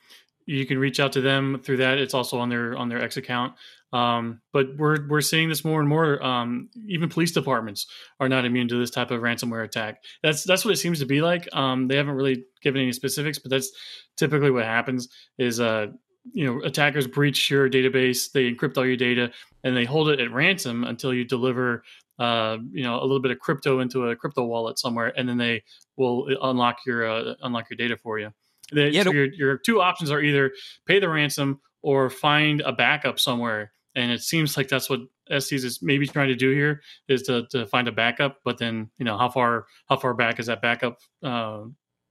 you can reach out to them through that. It's also on their on their X account. Um, but we're we're seeing this more and more. Um, even police departments are not immune to this type of ransomware attack. That's that's what it seems to be like. Um, they haven't really given any specifics, but that's typically what happens. Is uh, you know attackers breach your database, they encrypt all your data, and they hold it at ransom until you deliver uh, you know a little bit of crypto into a crypto wallet somewhere, and then they will unlock your uh, unlock your data for you. They, Yeah, so your your two options are either pay the ransom or find a backup somewhere. And it seems like that's what Estes is maybe trying to do here is to, to find a backup. But then you know how far how far back is that backup uh,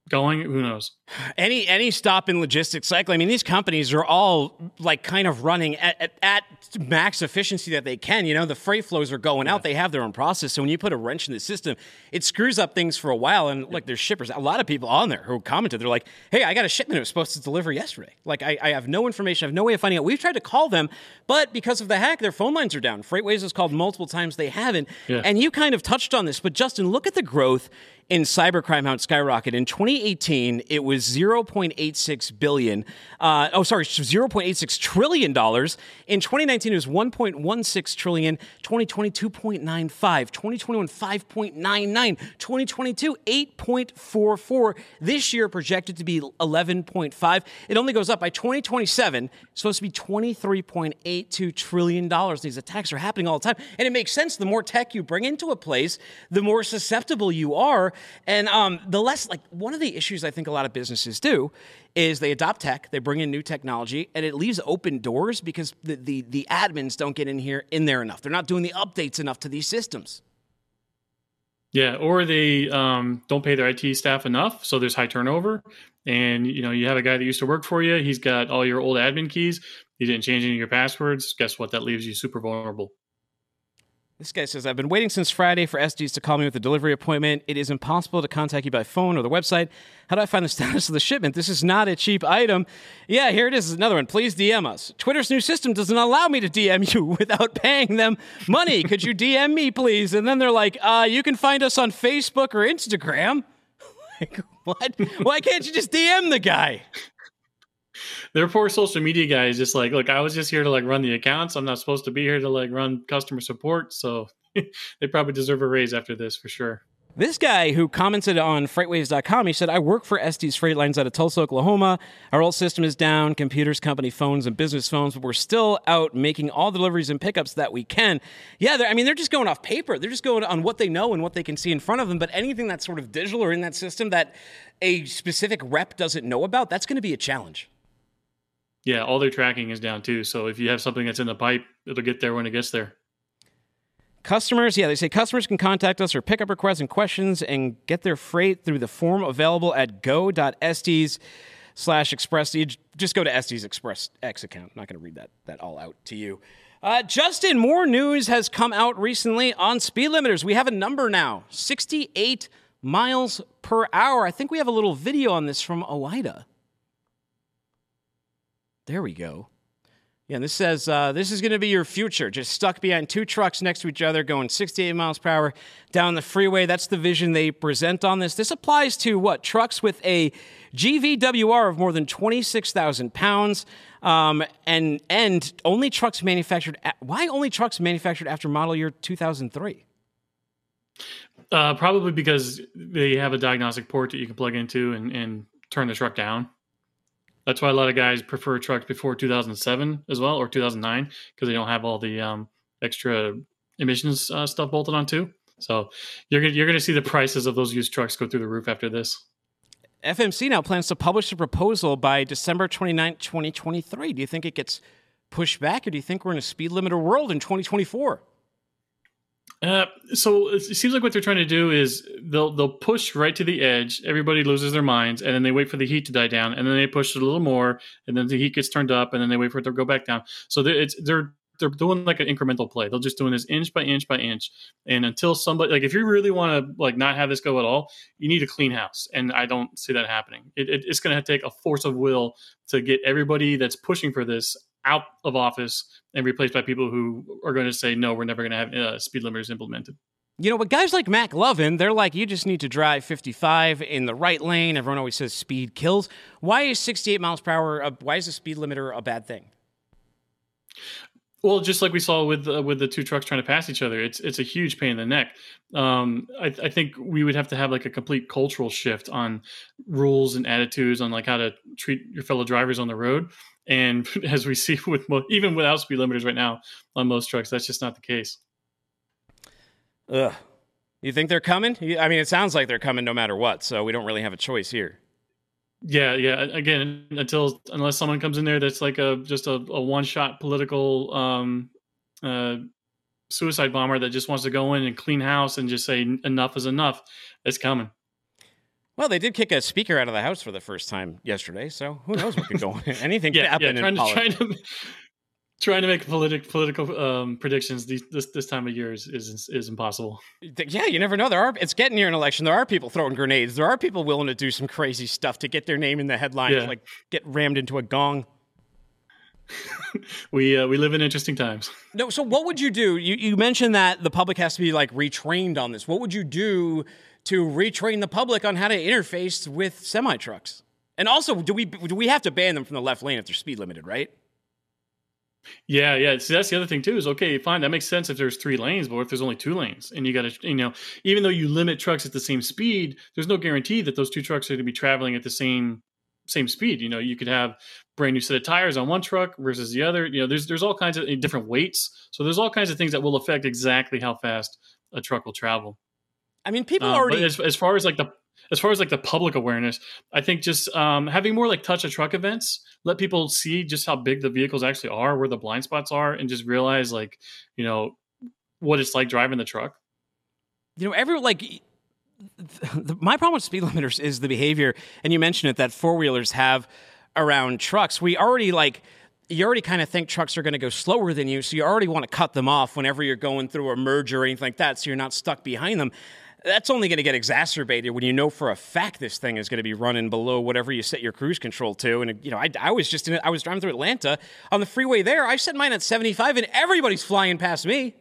going, who knows? Any any stop in logistics cycle. I mean, these companies are all like kind of running at, at, at max efficiency that they can. You know, the freight flows are going out. They have their own process. So when you put a wrench in the system, it screws up things for a while. And like, there's shippers. A lot of people on there who commented. They're like, "Hey, I got a shipment that was supposed to deliver yesterday. Like, I, I have no information. I have no way of finding out. We've tried to call them, but because of the hack, their phone lines are down. FreightWaves has called multiple times. They haven't. Yeah. And you kind of touched on this, but Justin, look at the growth in cybercrime how it skyrocketed. In 2018, it was 0.86 billion. Uh, oh, sorry, 0.86 trillion dollars. In 2019, it was 1.16 trillion. 2020, 2.95. 2021, 5.99. 2022, 8.44. This year projected to be 11.5. It only goes up by 2027. It's supposed to be 23.82 trillion dollars. These attacks are happening all the time, and it makes sense. The more tech you bring into a place, the more susceptible you are, and um, the less like one of the issues I think a lot of businesses do is they adopt tech, they bring in new technology, and it leaves open doors because the the, the admins don't get in here in there enough. They're not doing the updates enough to these systems. Yeah, or they um, don't pay their IT staff enough, so there's high turnover. And you know, you have a guy that used to work for you. He's got all your old admin keys. He didn't change any of your passwords. Guess what? That leaves you super vulnerable. This guy says, I've been waiting since Friday for Estes to call me with a delivery appointment. It is impossible to contact you by phone or the website. How do I find the (laughs) status of the shipment? This is not a cheap item. Yeah, here it is. Another one. Please DM us. Twitter's new system doesn't allow me to DM you (laughs) without paying them money. Could you DM me, please? And then they're like, uh, you can find us on Facebook or Instagram. (laughs) like, what? Why can't you just DM the guy? Their poor social media guy is just like, look, I was just here to like run the accounts. I'm not supposed to be here to like run customer support. So (laughs) they probably deserve a raise after this for sure. This guy who commented on freightwaves.com, he said, I work for Estes Freight Lines out of Tulsa, Oklahoma. Our old system is down, computers, company phones, and business phones, but we're still out making all deliveries and pickups that we can. Yeah, I mean, they're just going off paper. They're just going on what they know and what they can see in front of them. But anything that's sort of digital or in that system that a specific rep doesn't know about, that's going to be a challenge. Yeah, all their tracking is down too. So if you have something that's in the pipe, it'll get there when it gets there. Customers, yeah, they say customers can contact us for pickup requests and questions and get their freight through the form available at go.estes slash express. Just go to Estes Express X account. I'm not going to read that, that all out to you. Uh, Justin, more news has come out recently on speed limiters. We have a number now 68 miles per hour. I think we have a little video on this from OOIDA. There we go. Yeah, and this says uh, this is going to be your future. Just stuck behind two trucks next to each other, going 68 miles per hour down the freeway. That's the vision they present on this. This applies to what trucks with a GVWR of more than 26,000 pounds, um, and and only trucks manufactured. At, why only trucks manufactured after model year 2003? Uh, probably because they have a diagnostic port that you can plug into and, and turn the truck down. That's why a lot of guys prefer trucks before 2007 as well, or 2009, because they don't have all the um, extra emissions uh, stuff bolted on too. So you're you're going to see the prices of those used trucks go through the roof after this. FMC now plans to publish a proposal by December 29, 2023. Do you think it gets pushed back, or do you think we're in a speed limiter world in 2024? Uh, so it seems like what they're trying to do is they'll they'll push right to the edge. Everybody loses their minds, and then they wait for the heat to die down, and then they push it a little more, and then the heat gets turned up, and then they wait for it to go back down. So they- it's they're they're doing like an incremental play. They're just doing this inch by inch by inch, and until somebody like if you really want to like not have this go at all, you need a clean house, and I don't see that happening. It, it, it's going to take a force of will to get everybody that's pushing for this out of office and replaced by people who are going to say no, we're never going to have uh, speed limiters implemented. You know, but guys like Mac Lovin, they're like, you just need to drive 55 in the right lane. Everyone always says speed kills. Why is 68 miles per hour? A, why is a speed limiter a bad thing? Well, just like we saw with uh, with the two trucks trying to pass each other, it's it's a huge pain in the neck. Um, I, I think we would have to have like a complete cultural shift on rules and attitudes on like how to treat your fellow drivers on the road. And (laughs) as we see with mo- even without speed limiters right now on most trucks, that's just not the case. Ugh. You think they're coming? I mean, it sounds like they're coming no matter what, so we don't really have a choice here. Yeah, yeah. Again, until unless someone comes in there that's like a just a, a one shot political um, uh, suicide bomber that just wants to go in and clean house and just say enough is enough, it's coming. Well, they did kick a speaker out of the house for the first time yesterday, so who knows what could go (laughs) on. Anything could happen yeah. in Trying to, politics. trying to trying to make politic, political um, predictions these, this this time of year is is, is impossible. Yeah, you never know. There are. It's getting near an election. There are people throwing grenades. There are people willing to do some crazy stuff to get their name in the headlines, Yeah. like get rammed into a gong. (laughs) We uh, we live in interesting times. No, so what would you do? You you mentioned that the public has to be like retrained on this. What would you do to retrain the public on how to interface with semi trucks? And also, do we do we have to ban them from the left lane if they're speed limited? Right? Yeah, yeah. See, that's the other thing too. Is okay, fine, that makes sense if there's three lanes, but if there's only two lanes, and you got to, you know, even though you limit trucks at the same speed, there's no guarantee that those two trucks are going to be traveling at the same same speed. You know, you could have brand new set of tires on one truck versus the other. You know, there's there's all kinds of different weights, so there's all kinds of things that will affect exactly how fast a truck will travel. I mean, people Um, already. As, as far as like the as far as like the public awareness, I think just um, having more like touch a truck events, let people see just how big the vehicles actually are, where the blind spots are, and just realize like you know what it's like driving the truck. you know, every like my problem with speed limiters is the behavior, and you mentioned it that four wheelers have around trucks. We already like you already kind of think trucks are going to go slower than you, so you already want to cut them off whenever you're going through a merge or anything like that, so you're not stuck behind them. That's only going to get exacerbated when you know for a fact this thing is going to be running below whatever you set your cruise control to. And you know, I, I was just in, I was driving through Atlanta on the freeway there. I set mine at 75, and everybody's flying past me.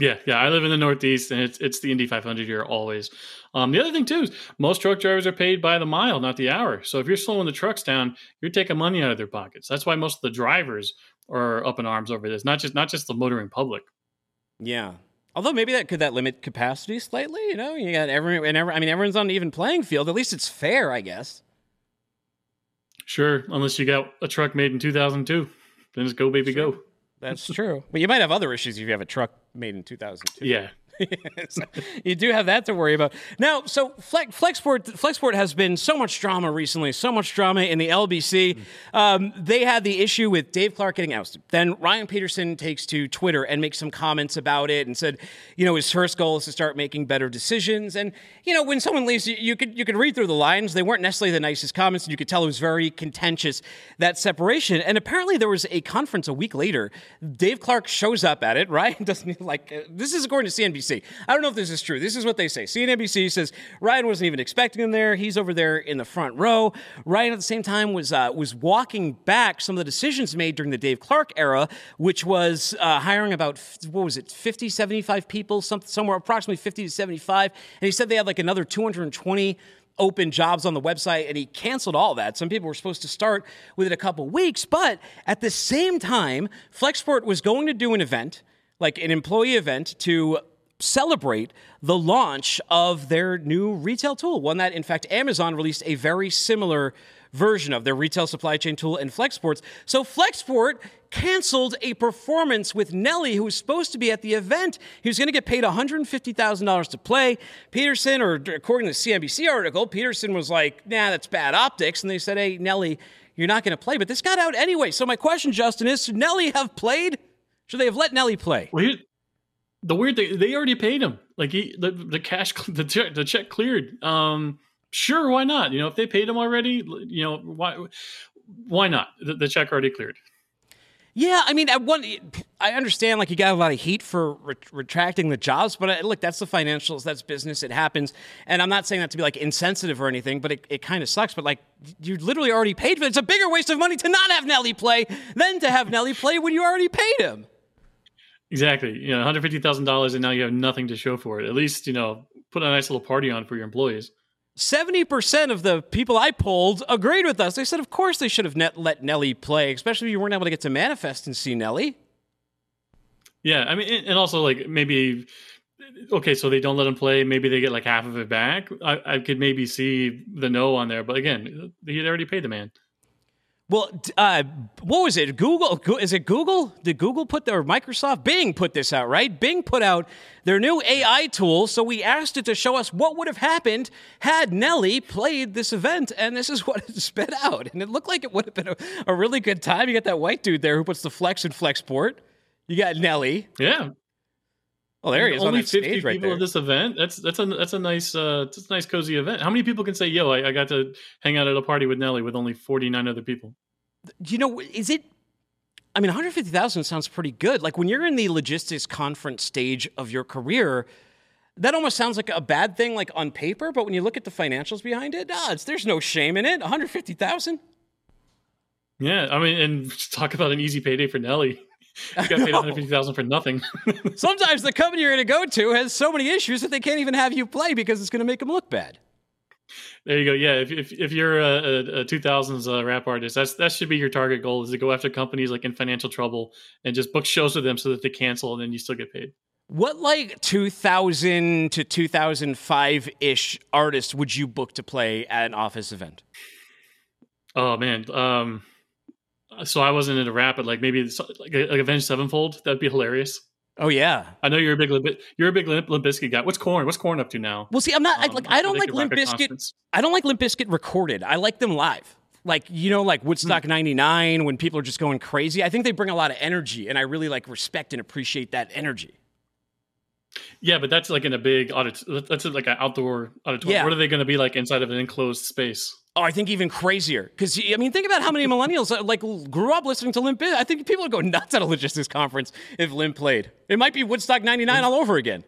Yeah, yeah. I live in the Northeast, and it's it's the Indy 500 here always. Um, the other thing too is most truck drivers are paid by the mile, not the hour. So if you're slowing the trucks down, you're taking money out of their pockets. That's why most of the drivers are up in arms over this. Not just not just the motoring public. Yeah. Although maybe that could that limit capacity slightly, you know? You got every and every, I mean everyone's on an even playing field. At least it's fair, I guess. Sure, unless you got a truck made in 2002, then it's go baby go. That's true. But you might have other issues if you have a truck made in 2002. Yeah. (laughs) So you do have that to worry about. Now, so Flex, Flexport, Flexport has been so much drama recently, so much drama in the LBC. Um, they had the issue with Dave Clark getting ousted. Then Ryan Peterson takes to Twitter and makes some comments about it and said, you know, his first goal is to start making better decisions. And you know, when someone leaves, you, you could you could read through the lines. They weren't necessarily the nicest comments, and you could tell it was very contentious that separation. And apparently, there was a conference a week later. Dave Clark shows up at it. (laughs) Ryan doesn't like uh, this is according to CNBC. I don't know if this is true. This is what they say. CNBC says Ryan wasn't even expecting him there. He's over there in the front row. Ryan at the same time was uh, was walking back some of the decisions made during the Dave Clark era, which was uh, hiring about what was it, 50, 75 people, some, somewhere approximately 50 to 75. And he said they had like another 220 open jobs on the website and he canceled all that. Some people were supposed to start within a couple weeks, but at the same time, Flexport was going to do an event, like an employee event to celebrate the launch of their new retail tool, one that in fact Amazon released a very similar version of their retail supply chain tool in Flexports. So Flexport canceled a performance with Nelly, who was supposed to be at the event. He was going to get paid $150,000 to play. Peterson, or according to the CNBC article, Peterson was like, nah, that's bad optics. And they said, hey, Nelly, you're not going to play. But this got out anyway. So my question, Justin, is should Nelly have played? Should they have let Nelly play? Well, the weird thing, they already paid him. Like he, the, the cash, (laughs) the check, the check cleared. Um, sure, why not? You know, if they paid him already, you know, why, why not? The, the check already cleared. Yeah, I mean, at one, I understand like you got a lot of heat for re- retracting the jobs, but uh, look, that's the financials, that's business, it happens. And I'm not saying that to be like insensitive or anything, but it, it kind of sucks. But like, you literally already paid for it. It's a bigger waste of money to not have Nelly play than to have Nelly play when you already paid him. Exactly. You know, one hundred fifty thousand dollars, and now you have nothing to show for it. At least you know, put a nice little party on for your employees. 70% of the people I polled agreed with us. They said, of course, they should have net- let Nelly play, especially if you weren't able to get to manifest and see Nelly. Yeah, I mean, and also like maybe okay, so they don't let him play. Maybe they get like half of it back. I, I could maybe see the no on there, but again, he had already paid the man. Well, uh, what was it? Google? Is it Google? Did Google put their Microsoft Bing put this out? Right? Bing put out their new AI tool. So we asked it to show us what would have happened had Nelly played this event, and this is (laughs) what it spit out. And it looked like it would have been a, a really good time. You got that white dude there who puts the flex in Flexport. You got Nelly. Yeah. Oh, there he is on Only that fifty stage right people there. at this event. That's that's a that's a nice uh that's a nice cozy event. How many people can say, "Yo, I, I got to hang out at a party with Nelly with only forty nine other people"? Do you know, is it? I mean, 150,000 sounds pretty good. Like when you're in the logistics conference stage of your career, that almost sounds like a bad thing, like on paper. But when you look at the financials behind it, ah, it's, there's no shame in it. 150,000. Yeah, I mean, and (laughs) talk about an easy payday for Nelly. You got paid know. (laughs) one hundred fifty thousand for nothing. (laughs) Sometimes the company you're going to go to has so many issues that they can't even have you play because it's going to make them look bad. There you go. Yeah, if if, if you're a, a, a 2000s uh, rap artist, that's that should be your target goal is to go after companies like in financial trouble and just book shows with them so that they cancel and then you still get paid. What like 2000 to 2005 ish artist would you book to play at an office event? Oh man, um, so I wasn't into rap, but like maybe like, like Avenged Sevenfold. That'd be hilarious. Oh yeah. I know you're a big Limp, you're a big Limp, Limp Bizkit guy. What's Korn? What's Korn up to now? Well, see, I'm not I, Um, like I don't like Limp Bizkit. I don't like Limp Bizkit recorded. I like them live. Like you know, like Woodstock '99 when people are just going crazy. I think they bring a lot of energy, and I really like respect and appreciate that energy. Yeah, but that's like in a big audit. That's like an outdoor auditorium. Yeah. What are they going to be like inside of an enclosed space? Oh, I think even crazier because I mean, think about how many millennials uh, like grew up listening to Limp. I think people would go nuts at a logistics conference if Limp played. It might be Woodstock '99 all over again.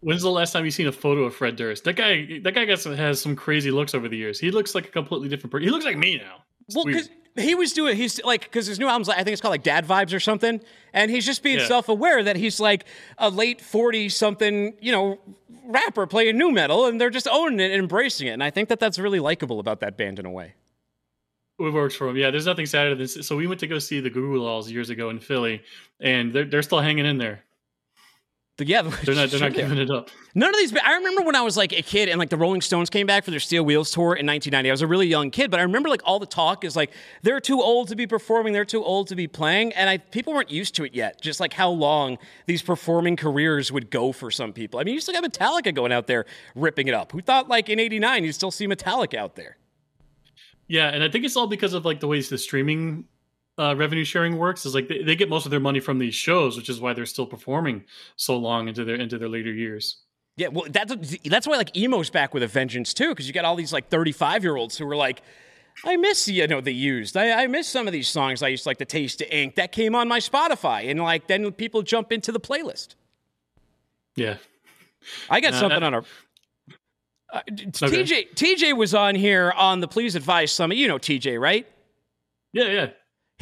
When's the last time you seen a photo of Fred Durst? That guy, that guy gets, has some crazy looks over the years. He looks like a completely different person. He looks like me now. It's Well, because he was doing, he's like, because his new album's, like, I think it's called like Dad Vibes or something. And he's just being Yeah. self aware that he's like a late 40 something, you know, rapper playing nu metal and they're just owning it and embracing it. And I think that that's really likable about that band in a way. It works for him. Yeah, there's nothing sadder than this. So we went to go see the Goo Dolls years ago in Philly, and they're they're still hanging in there. Yeah, (laughs) They're not they're not giving it up. None of these. I remember when I was like a kid and like the Rolling Stones came back for their Steel Wheels tour in 1990. I was a really young kid, but I remember like all the talk is like they're too old to be performing, they're too old to be playing, and I people weren't used to it yet. Just like how long these performing careers would go for some people. I mean, you still got Metallica going out there ripping it up. Who thought like in '89 you'd still see Metallica out there? Yeah, and I think it's all because of like the ways the streaming uh, revenue sharing works. Is like they, they get most of their money from these shows, which is why they're still performing so long into their into their later years. Yeah, well, that's that's why like emo's back with a vengeance too, because you got all these like 35 year olds who were like, I miss you know they used. I, I miss some of these songs I used to like the Taste of Ink that came on my Spotify, and like then people jump into the playlist. Yeah, I got Uh, something on our. Uh, Okay. TJ TJ was on here on the Please Advise Summit. You know TJ, right? Yeah, yeah.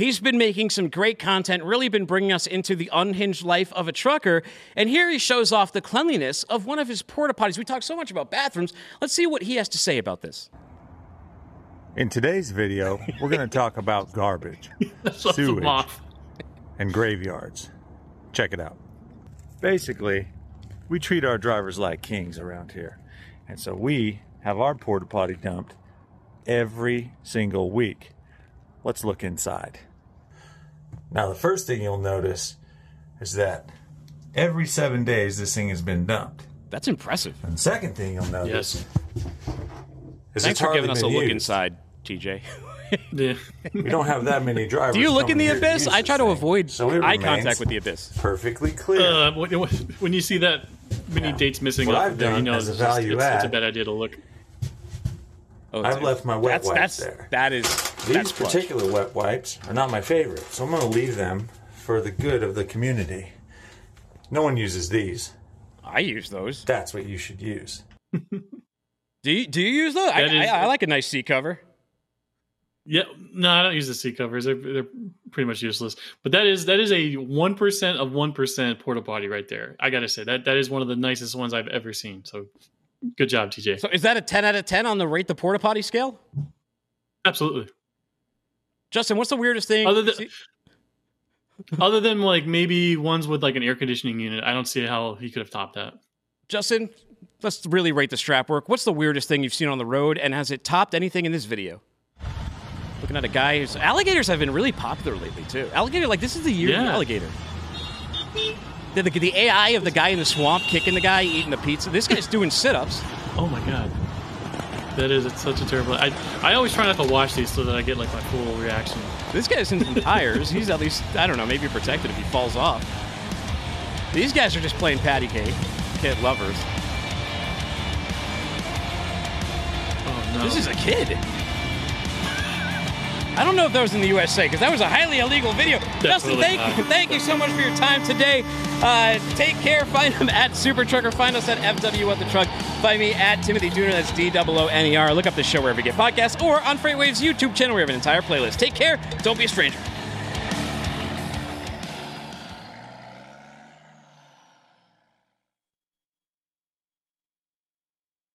He's been making some great content, really been bringing us into the unhinged life of a trucker. And here he shows off the cleanliness of one of his porta potties. We talk so much about bathrooms. Let's see what he has to say about this. In today's video, we're going (laughs) to talk about garbage, (laughs) sewage, and graveyards. Check it out. Basically, we treat our drivers like kings around here. And so we have our porta potty dumped every single week. Let's look inside. Now, the first thing you'll notice is that every seven days this thing has been dumped. That's impressive. And the second thing you'll notice Yes. is Thanks it's for giving us a look used. inside, TJ. (laughs) Yeah. We don't have that many drivers. Do you look in the abyss? I try to thing. avoid So eye contact with the abyss. Perfectly clear. Uh, when, when you see that many dates missing What off I've of there, you done know as it's, a just- value it's, it's a bad idea to look. Oh, I've dude. left my wet that's, wipes that's, there. That is These that's clutch. particular wet wipes are not my favorite, so I'm going to leave them for the good of the community. No one uses these. I use those. That's what you should use. (laughs) Do you, do you use those? I, That is- I, I like a nice seat cover. Yeah, no, I don't use the seat covers. They're, they're pretty much useless. But that is that is a one percent of one percent porta potty right there. I gotta say that that is one of the nicest ones I've ever seen. So, good job, TJ. So is that a 10 out of 10 on the rate the porta potty scale? Absolutely. Justin, what's the weirdest thing? Other than (laughs) other than like maybe ones with like an air conditioning unit, I don't see how he could have topped that. Justin, let's really rate the strap work. What's the weirdest thing you've seen on the road, and has it topped anything in this video? Looking at a guy who's alligators have been really popular lately too. Alligator, like this is the year of the alligator. The, the, the AI of the guy in the swamp kicking the guy eating the pizza. This guy's doing sit-ups. Oh my god. That is it's such a terrible. I I always try not to watch these so that I get like my full reaction. This guy's in some tires. He's at least I don't know, maybe protected if he falls off. These guys are just playing patty cake. Kid lovers. Oh no. This is a kid. I don't know if that was in the USA because that was a highly illegal video. Justin, thank not. you, thank you so much for your time today. Uh, take care. Find him at Super Trucker. Find us at FW at the Truck. Find me at Timothy Dooner. That's D O O N E R. Look up the show wherever you get podcasts or on FreightWaves' YouTube channel. We have an entire playlist. Take care. Don't be a stranger.